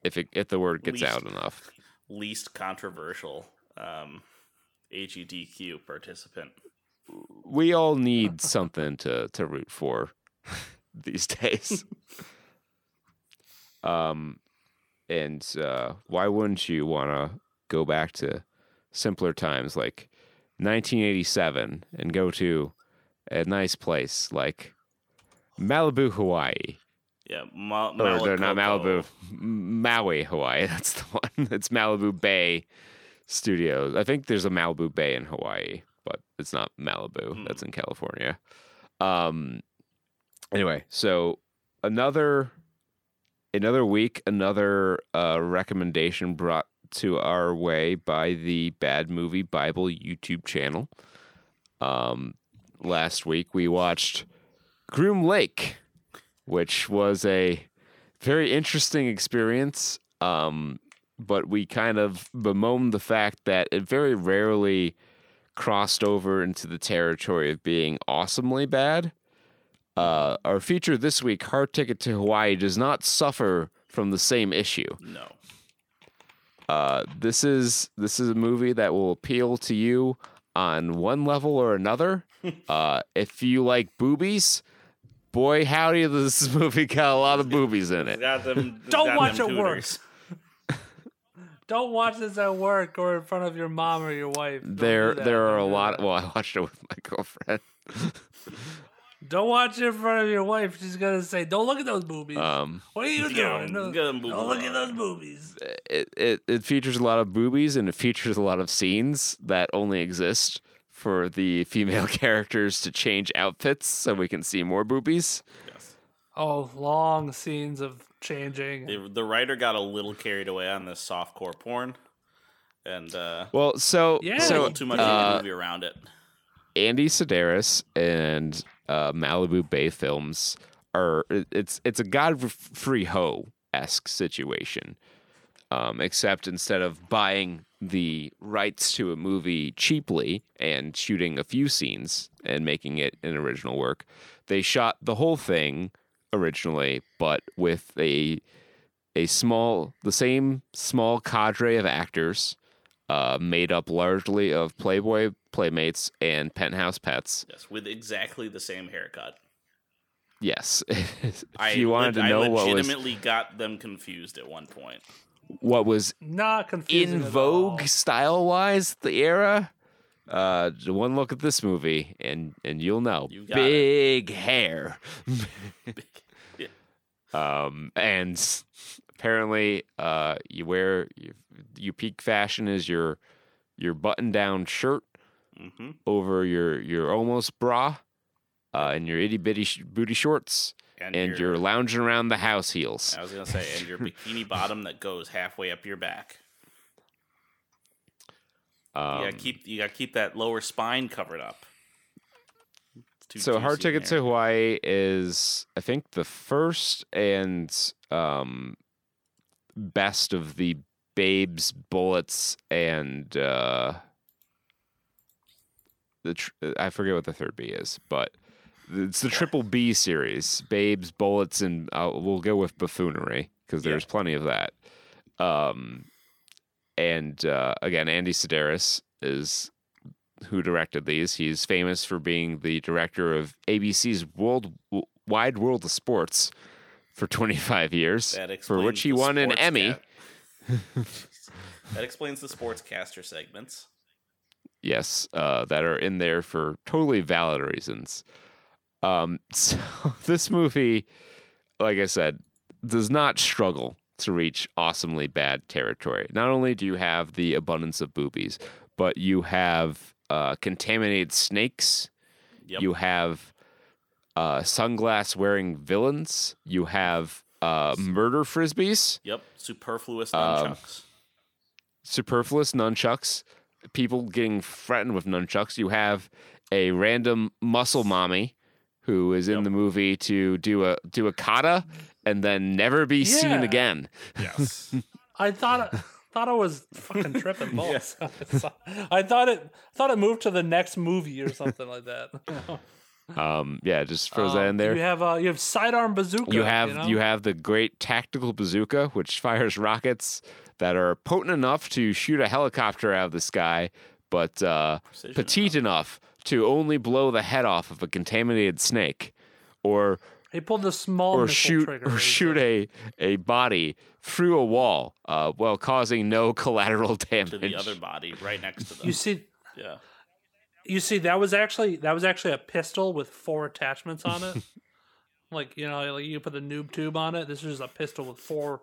if it if the word gets Least- out enough. Least controversial um, AGDQ participant. we all need something to to root for these days. um, and uh, why wouldn't you want to go back to simpler times like 1987 and go to a nice place like Malibu, Hawaii? Yeah, Ma- Or they're not Malibu, Maui, Hawaii. That's the one. It's Malibu Bay Studios. I think there's a Malibu Bay in Hawaii, but it's not Malibu. That's in California. Um. Anyway, so another another week, another uh, recommendation brought to our way by the Bad Movie Bible YouTube channel. Um, last week we watched Groom Lake which was a very interesting experience. Um, but we kind of bemoaned the fact that it very rarely crossed over into the territory of being awesomely bad. Uh, our feature this week, Hard Ticket to Hawaii, does not suffer from the same issue. No. Uh, this is this is a movie that will appeal to you on one level or another. uh, if you like boobies, boy howdy, this movie got a lot of boobies in it. Them, Don't watch them it work. cooters. Don't watch this at work or in front of your mom or your wife. Don't There there are a lot. that. Well, I watched it with my girlfriend. Don't watch it in front of your wife. She's gonna say, "Don't look at those boobies." Um, what are you Yeah, doing? No, get them boobies don't look at those boobies. it, it it features a lot of boobies and it features a lot of scenes that only exist for the female characters to change outfits so we can see more boobies. Yes. Oh, long scenes of changing. The, the writer got a little carried away on this softcore porn, and uh, Well, so Yeah. a so little too much of uh, movie around it. Andy Sidaris and uh, Malibu Bay Films are it's it's a Godfrey Ho esque situation, um, except instead of buying the rights to a movie cheaply and shooting a few scenes and making it an original work, they shot the whole thing originally, but with a a small the same small cadre of actors uh, made up largely of Playboy playmates and penthouse pets. Yes, with exactly the same haircut. Yes, if I you wanted leg- to know I what was legitimately got them confused at one point. what was Not confusing. in vogue style wise the era, uh, one look at this movie and and you'll know You got it. big hair. Um, and apparently, uh, you wear you, you peak fashion is your your button down shirt hmm over your your almost bra, uh, and your itty bitty sh- booty shorts, And, and your, you're lounging around the house heels. I was gonna say, and your bikini bottom that goes halfway up your back. Um, you gotta keep you gotta keep that lower spine covered up. So hard ticket there. to Hawaii is I think the first and um, best of the Babes, Bullets, and uh, the tr- I forget what the third B is, but it's the triple B series: Babes, Bullets, and uh, we'll go with buffoonery because there's Yeah. plenty of that. Um, and uh, again, Andy Sidaris is who directed these. He's famous for being the director of ABC's World Wide World of Sports for 25 years, for which he won an Emmy. ca- that explains the sportscaster segments. Yes, uh, that are in there for totally valid reasons. Um, so this movie, like I said, does not struggle to reach awesomely bad territory. Not only do you have the abundance of boobies, but you have uh, contaminated snakes. Yep. You have uh, sunglass wearing villains. You have uh, murder frisbees, Yep, superfluous Um, nunchucks. superfluous nunchucks, people getting threatened with nunchucks. You have a random muscle mommy who is in Yep. the movie to do a do a kata and then never be seen again. yes. I thought thought I was fucking tripping balls. I thought it thought it moved to the next movie or something like that. Um, yeah, just throws that Um, in there. You have uh, you have sidearm bazooka. You have know? you have the great tactical bazooka, which fires rockets that are potent enough to shoot a helicopter out of the sky, but uh, Precision petite enough to only blow the head off of a contaminated snake, or he pulled the small or shoot trigger. or shoot a a body through a wall, uh, while causing no collateral damage. to the other body right next to them. You see, yeah. You see, that was actually that was actually a pistol with four attachments on it. like you know, like you put a noob tube on it. This is a pistol with four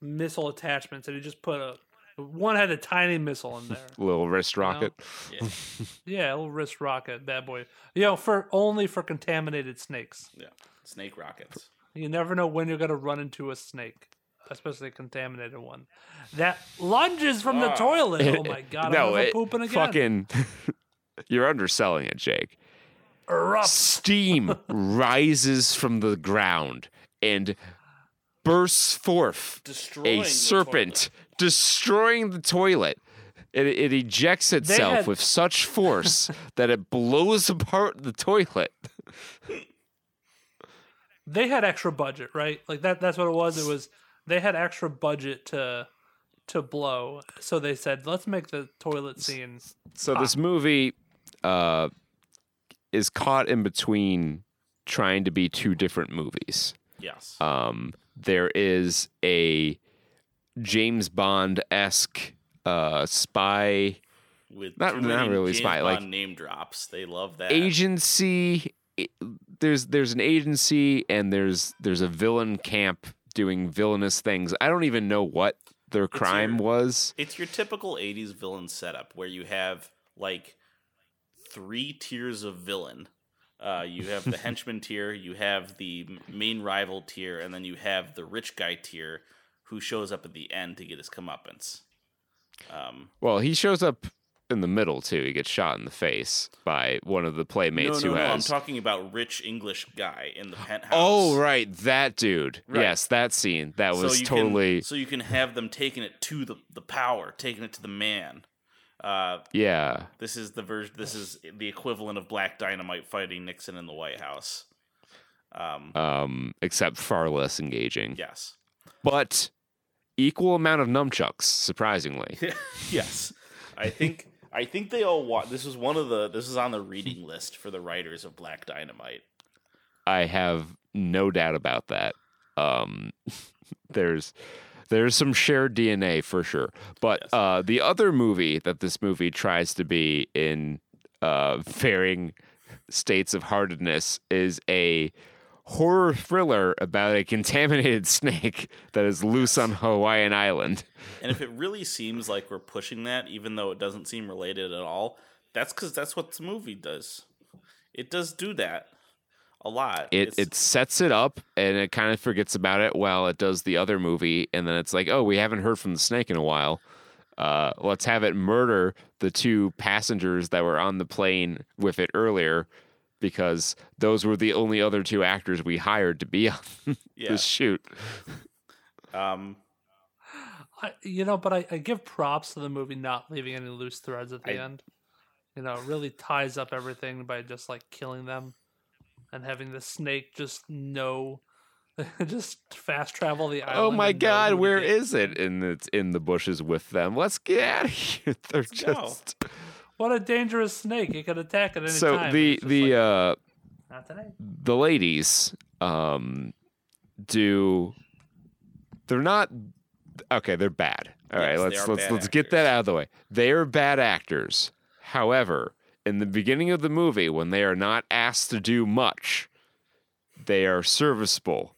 missile attachments, and he just put a one had a tiny missile in there. Little wrist rocket. Yeah. Yeah, a little wrist rocket, bad boy. You know, for only for contaminated snakes. Yeah. Snake rockets. You never know when you're gonna run into a snake, especially a contaminated one. That lunges from the Ah. toilet. Oh my god! no, I'm it, pooping again. fucking. You're underselling it, Jake. erupt. steam rises from the ground and bursts forth Destroying a the serpent, destroying the toilet. It, it ejects itself had- with such force that it blows apart the toilet. They had extra budget, right? Like that. That's what it was. It was they had extra budget to to blow, so they said, "Let's make the toilet scene." So this movie uh, is caught in between trying to be two different movies. Yes. Um, there is a James Bond esque uh, spy With not- not really James spy, like- name drops. They love that. agency. There's there's an agency and there's there's a villain camp doing villainous things. I don't even know what their crime your- was. It's your typical 80s villain setup where you have like three tiers of villain. Uh, you have the henchman tier, you have the main rival tier, and then you have the rich guy tier who shows up at the end to get his comeuppance. Um, Well, he shows up in the middle too. He gets shot in the face by one of the playmates no, who no, I'm talking about rich English guy in the penthouse. oh right, that dude. Right. Yes, that scene. That was you totally Can, so you can have them taking it to the, the power, taking it to the man. Uh, yeah. This is the version. This is the equivalent of Black Dynamite fighting Nixon in the White House. Um, Um, except far less engaging, yes, but equal amount of nunchucks. Surprisingly, yes. I think I think they all want. This is one of the. This is on the reading list for the writers of Black Dynamite. I have no doubt about that. Um, there's there's some shared DNA for sure. But Yes. uh, the other movie that this movie tries to be in uh, varying states of heartedness is a horror thriller about a contaminated snake that is loose on Hawaiian Island. And if it really seems like we're pushing that, even though it doesn't seem related at all, that's because that's what the movie does. It does do that a lot. It It's- it sets it up and it kind of forgets about it while it does the other movie, and then it's like, oh, we haven't heard from the snake in a while. Uh, let's have it murder the two passengers that were on the plane with it earlier, because those were the only other two actors we hired to be on yeah. this shoot. Um, I, you know, but I, I give props to the movie not leaving any loose threads at the I- end. You know, it really ties up everything by just like killing them and having the snake just know, just fast travel the island. Oh my God, who to where get. is it? And it's in the bushes with them. Let's get out of here. They're go. just What a dangerous snake! It could attack at any so time. So the the like, uh not today. the ladies um do they're not okay they're bad all right Yes, they let's let's let's get that out of the way they are bad actors however in the beginning of the movie when they are not asked to do much they are serviceable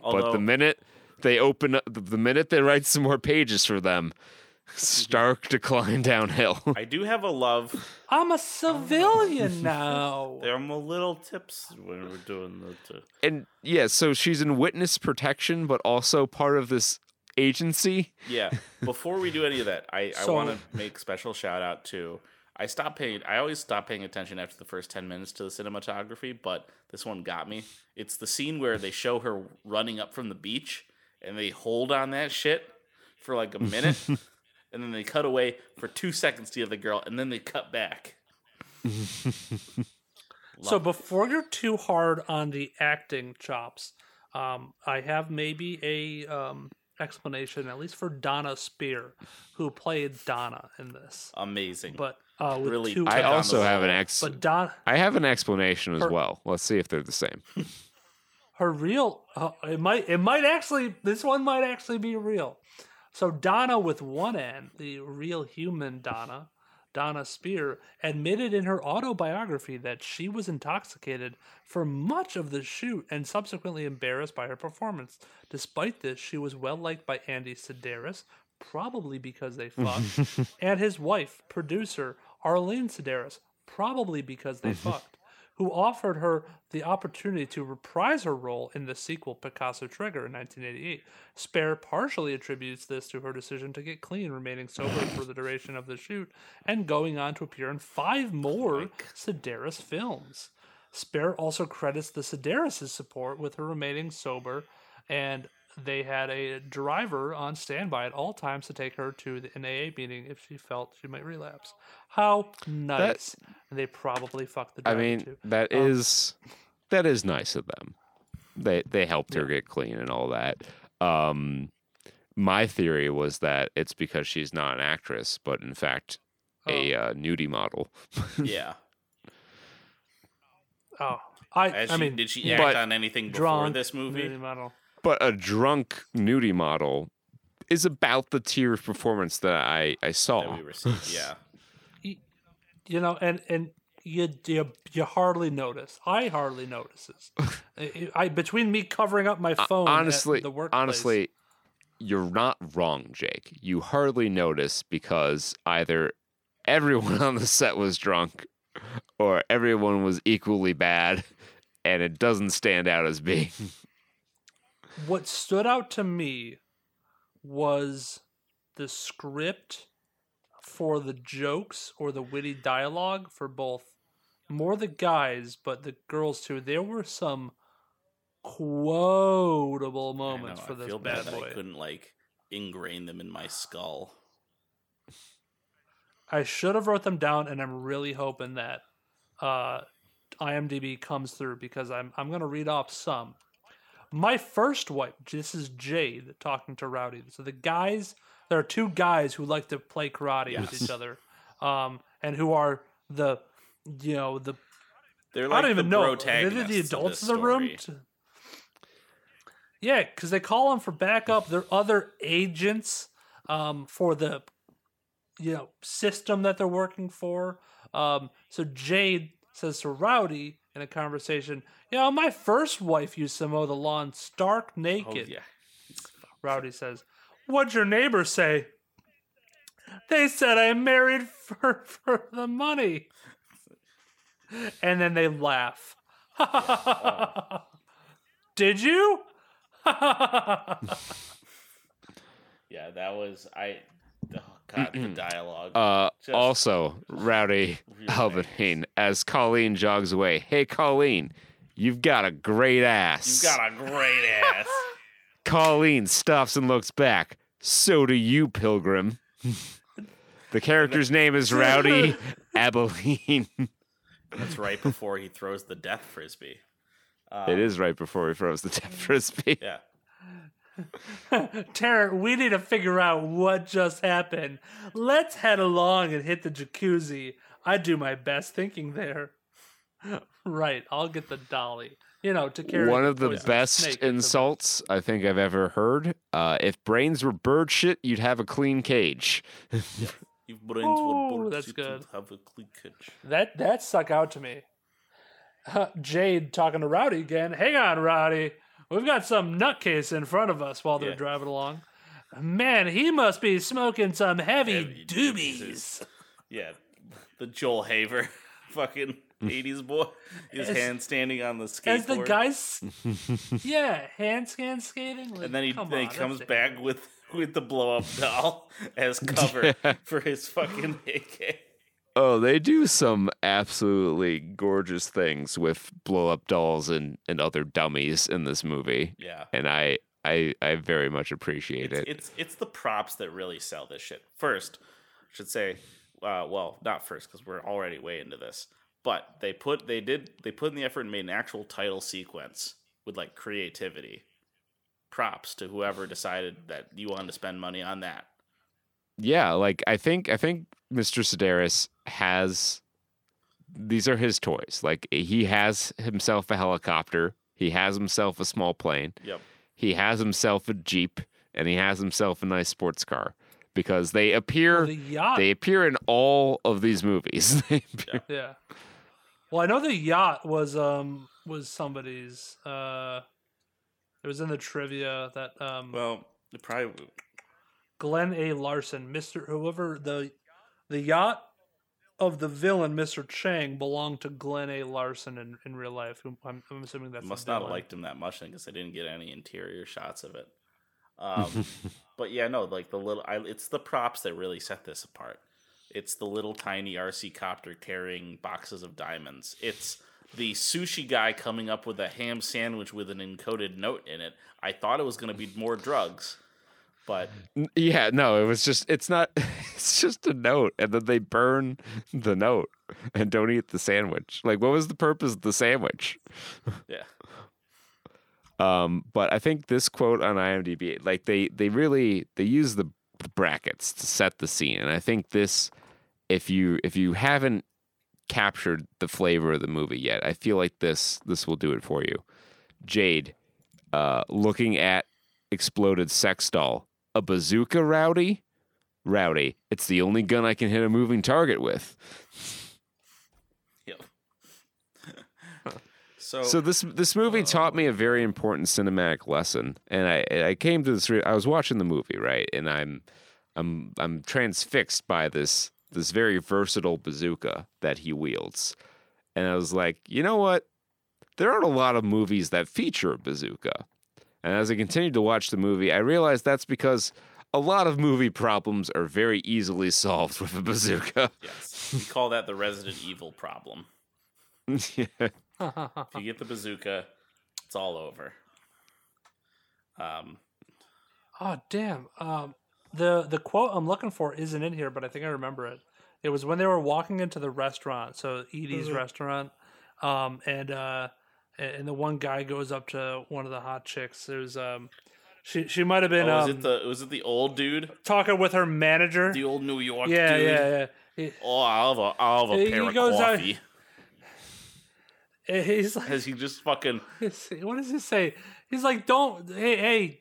although, but the minute they open up the minute they write some more pages for them mm-hmm. Stark decline downhill. I do have a love. I'm a civilian now. There are a little tips when we're doing the. T- and yeah, so she's in witness protection, but also part of this agency. yeah. Before we do any of that, I, So- I want to make special shout out to. I stopped paying. I always stop paying attention after the first ten minutes to the cinematography, but this one got me. It's the scene where they show her running up from the beach, and they hold on that shit for like a minute, and then they cut away for two seconds to the other girl, and then they cut back. So before you're too hard on the acting chops, um, I have maybe a um, explanation, at least for Dona Speir, who played Donna in this. Amazing. But uh, with Really two I also have an ex. but Don I have an explanation as Her- well. Let's see if they're the same. her real uh, it might it might actually this one might actually be real. So Dona with one N, the real human Dona, Dona Speir, admitted in her autobiography that she was intoxicated for much of the shoot and subsequently embarrassed by her performance. Despite this, she was well liked by Andy Sidaris, probably because they fucked, and his wife, producer Arlene Sidaris, probably because they mm-hmm. fucked, who offered her the opportunity to reprise her role in the sequel Picasso Trigger in 1988. Speir partially attributes this to her decision to get clean, remaining sober for the duration of the shoot, and going on to appear in five more Sidaris films. Speir also credits the Sedaris' support with her remaining sober, and they had a driver on standby at all times to take her to the, NAA meeting if she felt she might relapse. How nice! and they probably fucked the I driver mean, too. that Um, is that is nice of them. They they helped her get clean and all that. Um, my theory was that it's because she's not an actress, but in fact a uh, nudie model. yeah. Oh, I, As I she, mean, did she yeah, act But- on anything before drunk this movie? nudie model. But a drunk nudie model is about the tier of performance that I I that saw. we received? Yeah. you know, and and you you, you hardly notice. I hardly notices. I, I between me covering up my phone, at honestly, the workplace, honestly, you're not wrong, Jake. You hardly notice because either everyone on the set was drunk or everyone was equally bad, and it doesn't stand out as being. What stood out to me was the script for the jokes or the witty dialogue for both more the guys but the girls too there were some quotable moments know, for I this feel bad bad that boy I couldn't like ingrain them in my skull. I should have wrote them down, and I'm really hoping that uh, IMDb comes through because I'm I'm gonna read off some. My first wife. This is Jade talking to Rowdy. So the guys, there are two guys who like to play karate with each other, um, and who are the, you know, the They're like I don't even the know. Protagonists the adults in the room? to- Yeah, because they call them for backup. They're other agents um, for the you know system that they're working for. Um, so Jade says to Rowdy in a conversation, "You know, my first wife used to mow the lawn stark naked. Oh naked." yeah. Rowdy says, "What'd your neighbors say?" They said I married for for the money. And then they laugh. Uh. Did you? Yeah, that was I. Oh God, the dialogue. Uh, Just also, Rowdy Alvin as Colleen jogs away. Hey, Colleen, you've got a great ass. You've got a great ass. Colleen stops and looks back. So do you, Pilgrim. the character's name is Rowdy Abilene. That's right before he throws the death frisbee. Uh, it is right before he throws the death frisbee. Yeah. Tarrant, we need to figure out what just happened. Let's head along and hit the jacuzzi. I do my best thinking there. Right, I'll get the dolly. You know, to carry One of the best snake into the- insults I think I've ever heard. Uh, if brains were bird shit, you'd have a clean cage. Your brains Oh, will that's you good. Have a clickage. That that stuck out to me. Jade talking to Rowdy again. Hang on, Rowdy. We've got some nutcase in front of us while they're Yeah. driving along. Man, he must be smoking some heavy, Heavy doobies. Yeah, the Joel Haver, fucking '80s boy, his As- hand standing on the skateboard. As the guys, yeah, hand scan skating. Like, and then he, come then he on, comes that's back with with the blow up doll as cover for his fucking AK. Oh, they do some absolutely gorgeous things with blow up dolls and, and other dummies in this movie. Yeah. And I I I very much appreciate It's, it. it's it's the props that really sell this shit. First, I should say, uh, well, not first because we're already way into this. But they put they did they put in the effort and made an actual title sequence with like creativity. Props to whoever decided that you wanted to spend money on that. Yeah, like I think I think Mr. Sidaris has these are his toys. Like he has himself a helicopter, he has himself a small plane, Yep. he has himself a Jeep, and he has himself a nice sports car. Because they appear the yacht. they appear in all of these movies. They appear- yeah. Well, I know the yacht was um was somebody's. Uh, it was in the trivia that um Well, it probably Glenn A. Larson, Mister whoever the the yacht of the villain, Mister Chang, belonged to Glenn A. Larson in, in real life. Who I'm, I'm assuming that's must not have liked him that much because I didn't get any interior shots of it. Um, but yeah, no, like the little, I, it's the props that really set this apart. It's the little tiny RC copter carrying boxes of diamonds. It's the sushi guy coming up with a ham sandwich with an encoded note in it. I thought it was going to be more drugs, but Yeah, no, it was just it's not it's just a note and then they burn the note and don't eat the sandwich. Like what was the purpose of the sandwich? yeah, Um but I think this quote on IMDb like they they really they use the, brackets to set the scene and I think this if you if you haven't captured the flavor of the movie yet, I feel like this this will do it for you. Jade uh looking at exploded sex doll, a bazooka rowdy? Rowdy. It's the only gun I can hit a moving target with. yep. so, So this this movie uh, taught me a very important cinematic lesson, and I I came to this. Re- I was watching the movie right, and I'm I'm I'm transfixed by this this very versatile bazooka that he wields, and I was like, you know what? There aren't a lot of movies that feature a bazooka, and as I continued to watch the movie, I realized that's because a lot of movie problems are very easily solved with a bazooka. yes, we call that the Resident Evil problem. Yeah. If you get the bazooka, it's all over. Um, Oh damn! Um, the the quote I'm looking for isn't in here, but I think I remember it. It was when they were walking into the restaurant, so Edie's restaurant, um, and uh, and and the one guy goes up to one of the hot chicks. There's um, she she might have been oh, was um, it the was it the old dude, talking with her manager. the old New York yeah, dude? yeah, yeah. He- Oh, I'll have a I'll have a He- pair he of goes out- coffee. He's like, Has he just fucking? what does he say? He's like, don't, hey, hey,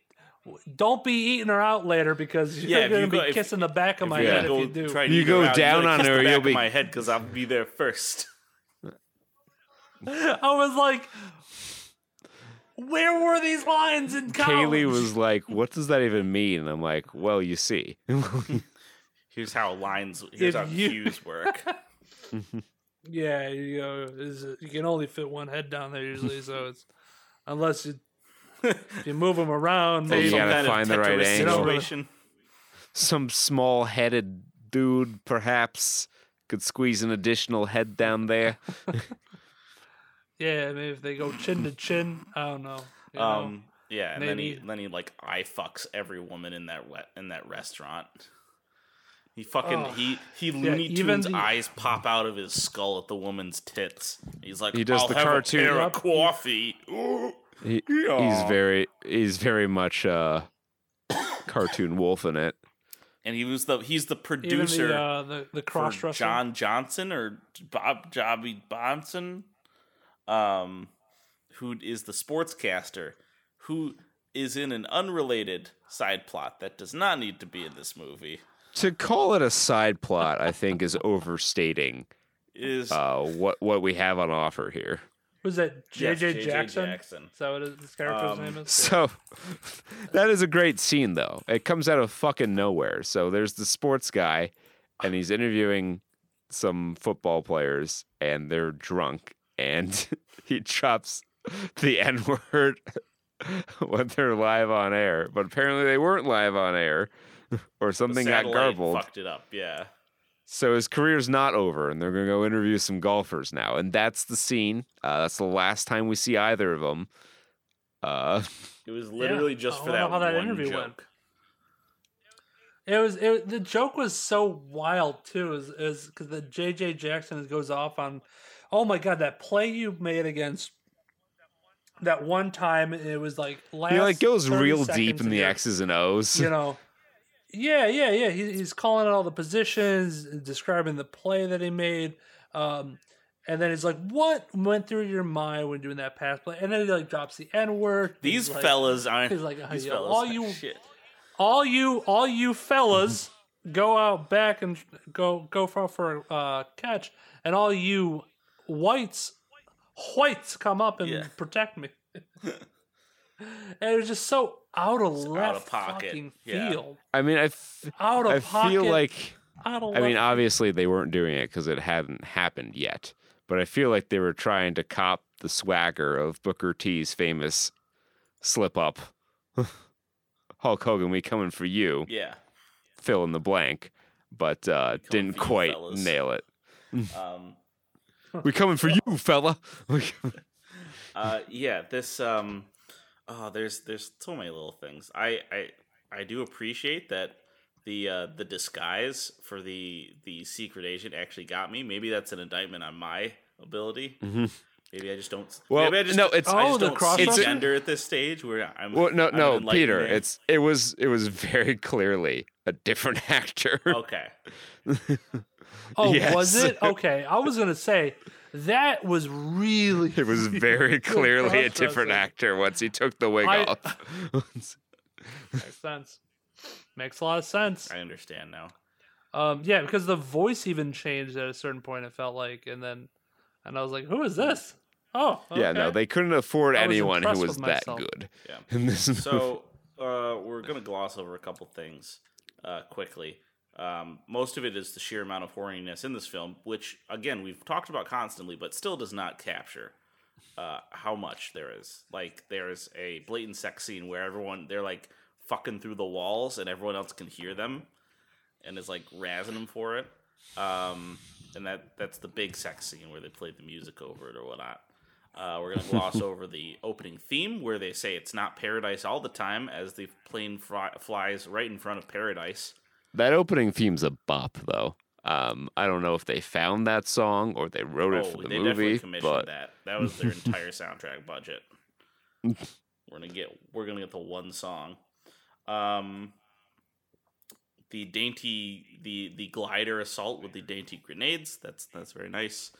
don't be eating her out later because you're Yeah, gonna you be go- if- kissing the back of my you head go if you do. You go down on her, you'll back of be- my head because I'll be there first. I was like, where were these lines in college? Kaylee was like, "What does that even mean?" And I'm like, "Well, you see." Here's how lines. Here's If how you- cues work. yeah, you know, you can only fit one head down there usually, so it's unless you if you move them around, you maybe. Some gotta find the right angle. Some small-headed dude, perhaps, could squeeze an additional head down there. Yeah, maybe if they go chin to chin, I don't know. you know. Um, yeah, and then he then he like eye fucks every woman in that wet in that restaurant. He fucking Oh. he he Looney even Tunes the- eyes pop out of his skull at the woman's tits. He's like, He does I'll the have cartoon- a pair of coffee. He, Yeah. He's very, he's very much uh, cartoon wolf in it. And he was the he's the Even producer the uh, the, the cross. John Johnson or Bob Jobby Bonson, um, who is the sportscaster, who is in an unrelated side plot that does not need to be in this movie. To call it a side plot, I think, is overstating Is uh, what what we have on offer here. Was that JJ J.J. Jackson? Jackson. Is that what his his character's Um, name is? So that is a great scene, though. It comes out of fucking nowhere. So there's the sports guy, and he's interviewing some football players, and they're drunk, and he drops the N word when they're live on air. But apparently they weren't live on air, or The something got garbled. Fucked it up. Yeah. So his career's not over, and they're gonna go interview some golfers now, and that's the scene. Uh, that's the last time we see either of them. Uh, It was literally Yeah, just I for wonder that, how that one interview joke. went. It was it, the joke was so wild too, is is because the JJ Jackson goes off on, oh my god, that play you made against that one time it was like last. he like goes real deep in the your- X's and O's. You know, yeah, yeah, yeah. He, he's calling out all the positions, describing the play that he made, um, and then he's like, "What went through your mind when doing that pass play?" And then he like drops the N word. These like, fellas aren't. he's like, oh, these yeah, fellas all you- shit. all you all you fellas go out back and go go for for uh, catch, and all you whites whites come up and Yeah. protect me. and it was just so out of left out of pocket, fucking yeah. field, I mean, I, f- out of I pocket. feel like out of I mean, obviously they weren't doing it because it hadn't happened yet, but I feel like they were trying to cop the swagger of Booker T's famous slip up. Hulk Hogan, we coming for you. Yeah. Fill in the blank, but uh, didn't quite fellas. nail it. Um, We coming for you, fella. uh, yeah. This. Um, oh, there's there's so many little things. I I I do appreciate that the uh, the disguise for the the secret agent actually got me. Maybe that's an indictment on my ability. Maybe I just don't. Mm-hmm. Well, maybe I just no, it's- I Oh, just the don't see cross-dresser? gender at this stage where I'm. well, no, I'm no, Peter. man. It's it was it was very clearly a different actor. okay. Oh, yes. was it okay? I was gonna say that was really. It was very clearly a different actor once he took the wig I- off. Makes sense. Makes a lot of sense. I understand now. Um, yeah, because the voice even changed at a certain point. It felt like, and then, and I was like, "Who is this?" Oh, Yeah, no, they couldn't afford I was anyone who was that myself. good. Yeah. In this movie. So uh, we're gonna gloss over a couple things uh, quickly. Um, most of it is the sheer amount of horniness in this film, which again we've talked about constantly, but still does not capture uh, how much there is. Like there is a blatant sex scene where everyone they're like fucking through the walls and everyone else can hear them, and is like razzing them for it. Um, and that that's the big sex scene where they played the music over it or whatnot. Uh, we're gonna gloss over the opening theme where they say it's not paradise all the time as the plane fly- flies right in front of paradise. That opening theme's a bop, though. Um, I don't know if they found that song or they wrote it Oh, for the they definitely movie, commissioned but that. That was their entire soundtrack budget. We're gonna get we're gonna get the one song. Um, the dainty the the glider assault with the dainty grenades. That's that's very nice.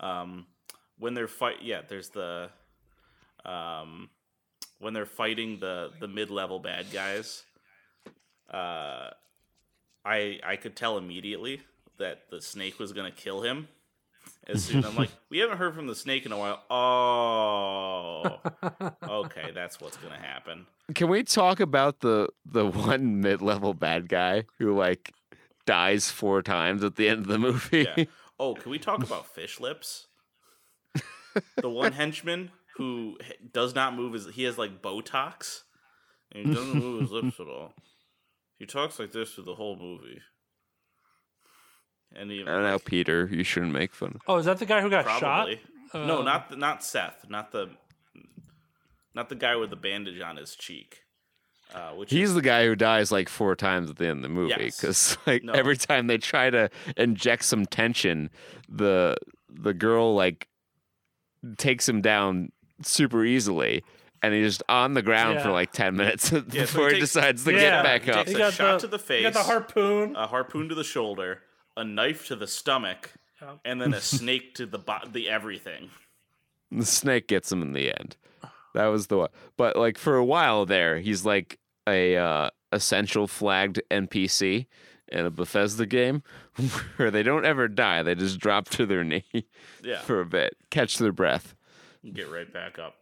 Um, when they're fight, yeah, there's the um, when they're fighting the the mid level bad guys. Uh, I I could tell immediately that the snake was gonna kill him. As soon I'm like, we haven't heard from the snake in a while. Oh, okay, that's what's gonna happen. can we talk about the the one mid level bad guy who like dies four times at the end of the movie? Yeah. Oh, can we talk about fish lips? The one henchman who does not move his he has like Botox, and he doesn't move his lips at all. He talks like this through the whole movie. And he I don't know, Peter. You shouldn't make fun. Oh, is that the guy who got Probably. shot? no, Um, not the, not Seth, not the not the guy with the bandage on his cheek. Uh, which He's is, the guy who dies like four times at the end of the movie Yes. because like No. every time they try to inject some tension, the the girl like takes him down super easily, and he's just on the ground for like ten minutes so before he he takes- decides to Yeah. get back He up. takes He a got shot the- to the He face, got the harpoon. a harpoon to the shoulder, a knife to the stomach, Yeah. and then a snake to the bo- the everything. The snake gets him in the end. That was the one. But like for a while there, he's like a uh, essential flagged NPC in a Bethesda game where they don't ever die. They just drop to their knee Yeah. for a bit, catch their breath. get right back up.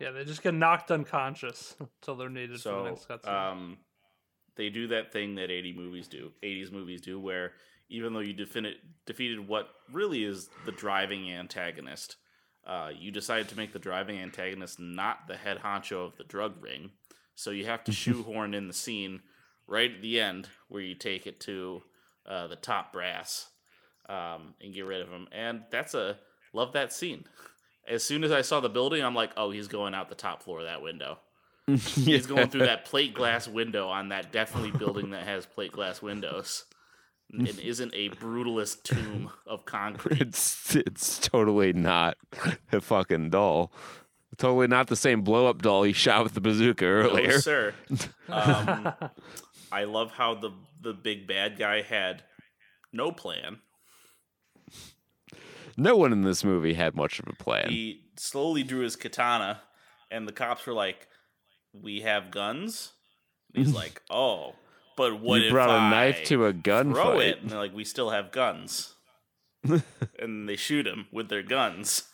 Yeah, they just get knocked unconscious until they're needed for the So, next cutscene. um, they do that thing that 80 movies do, 80s movies do, where even though you defini- defeated what really is the driving antagonist, uh, you decide to make the driving antagonist not the head honcho of the drug ring. So you have to shoehorn in the scene right at the end where you take it to uh, the top brass um, and get rid of him. And that's a love that scene. As soon as I saw the building, I'm like, oh, he's going out the top floor of that window. He's going through that plate glass window on that definitely building that has plate glass windows. And isn't a brutalist tomb of concrete. It's it's totally not a fucking doll. Totally not the same blow up doll he shot with the bazooka No, earlier. sir. Um, I love how the the big bad guy had no plan. No one in this movie had much of a plan. He slowly drew his katana, and the cops were like, "We have guns." And he's like, "Oh, but what you if brought a knife to a throw gunfight. it?" And they're like, "We still have guns." and they shoot him with their guns.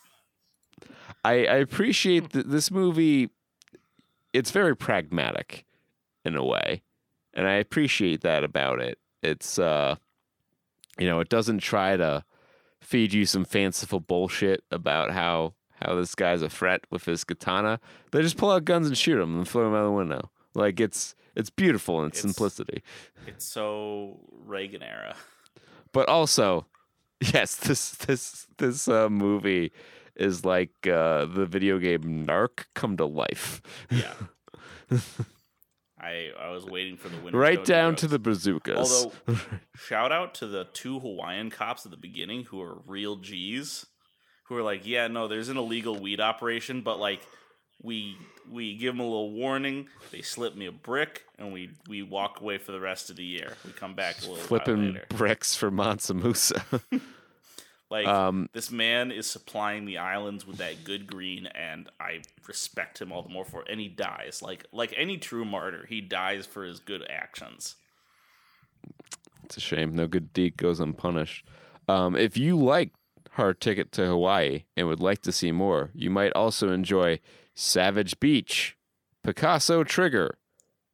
I, I appreciate that this movie. It's very pragmatic, in a way, and I appreciate that about it. It's uh, you know, it doesn't try to feed you some fanciful bullshit about how how this guy's a threat with his katana. They just pull out guns and shoot him and throw him out the window. Like it's it's beautiful in its, It's- simplicity, It's so Reagan era. but also, yes, this this this uh, movie is like uh, the video game Narc come to life. Yeah. I I was waiting for the window. right down to the bazookas. Although, shout out to the two Hawaiian cops at the beginning who are real G's, who are like, yeah, no, there's an illegal weed operation, but like, we we give them a little warning. They slip me a brick, and we we walk away for the rest of the year. We come back a little flipping bricks for Mansa Musa. Like um, this man is supplying the islands with that good green, and I respect him all the more for it. And he dies like like any true martyr. He dies for his good actions. It's a shame. No good deed goes unpunished. Um, if you like Hard Ticket to Hawaii and would like to see more, you might also enjoy Savage Beach, Picasso Trigger,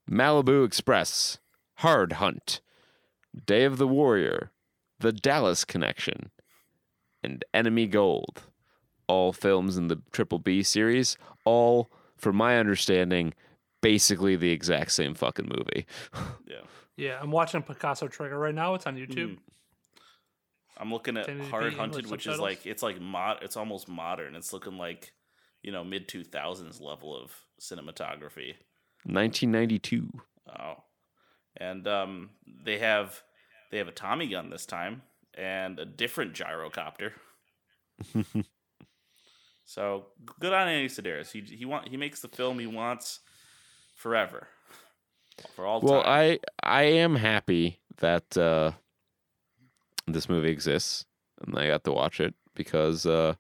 Malibu Express, Hard Hunt, Day of the Warrior, The Dallas Connection, and Enemy Gold. All films in the Triple B series, all, from my understanding, basically the exact same fucking movie. Yeah. yeah, I'm watching Picasso Trigger right now. It's on Mm. YouTube. I'm looking at 1080p Hard English Hunted, which is like it's like mod. It's almost modern. It's looking like you know mid two thousands level of cinematography. 1992. Oh, and um, they have they have a Tommy gun this time and a different gyrocopter. so good on Andy Sidaris. He he want he makes the film he wants forever for all Well, time. I I am happy that uh, this movie exists and I got to watch it because uh,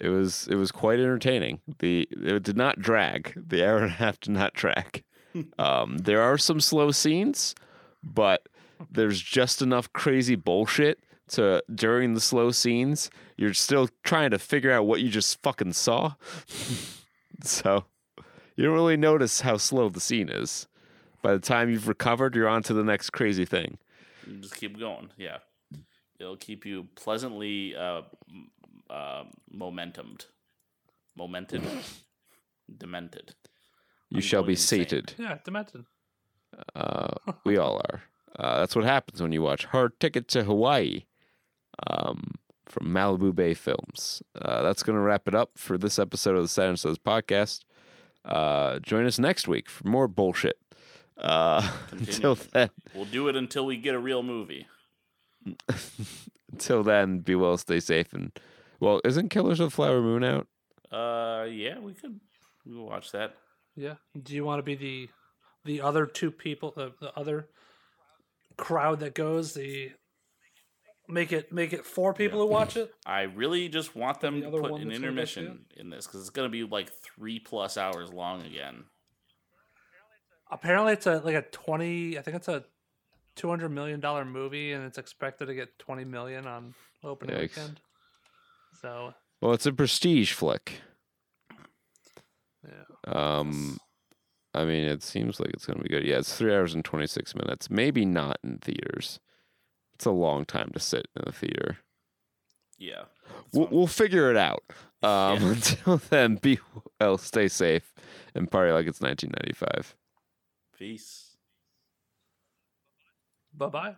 it was it was quite entertaining. The it did not drag. The hour and a half did not drag. um, there are some slow scenes, but there's just enough crazy bullshit to during the slow scenes you're still trying to figure out what you just fucking saw. so you don't really notice how slow the scene is. By the time you've recovered, you're on to the next crazy thing. You just keep going. Yeah, it'll keep you pleasantly uh, uh, momentumed, momented, demented. You I'm shall be insane. sated. Yeah, Demented. Uh, we all are. Uh, that's what happens when you watch Hard Ticket to Hawaii um, from Malibu Bay Films. Uh, that's going to wrap it up for this episode of the Saturn Studs podcast. Uh, join us next week for more bullshit. Uh, until then, We'll do it until we get a real movie. until then, be well, stay safe, and well, isn't Killers of the Flower Moon out? Uh, yeah, we could we will watch that. Yeah. Do you want to be the the other two people, the, the other crowd that goes? The make it make it four people who watch it. I really just want them The to put an that's gonna go see intermission in this because it's gonna be like three plus hours long again. Apparently, it's a like a twenty. I think it's a two hundred million dollar movie, and it's expected to get twenty million on opening Yikes. weekend. So Well, it's a prestige flick, Yeah. Um, I mean, it seems like it's going to be good. Yeah, it's three hours and 26 minutes. Maybe not in theaters. It's a long time to sit in a theater. Yeah. We'll, we'll figure it out. Um, Yeah. Until then, be well, stay safe, and party like it's 1995. Peace. Bye bye.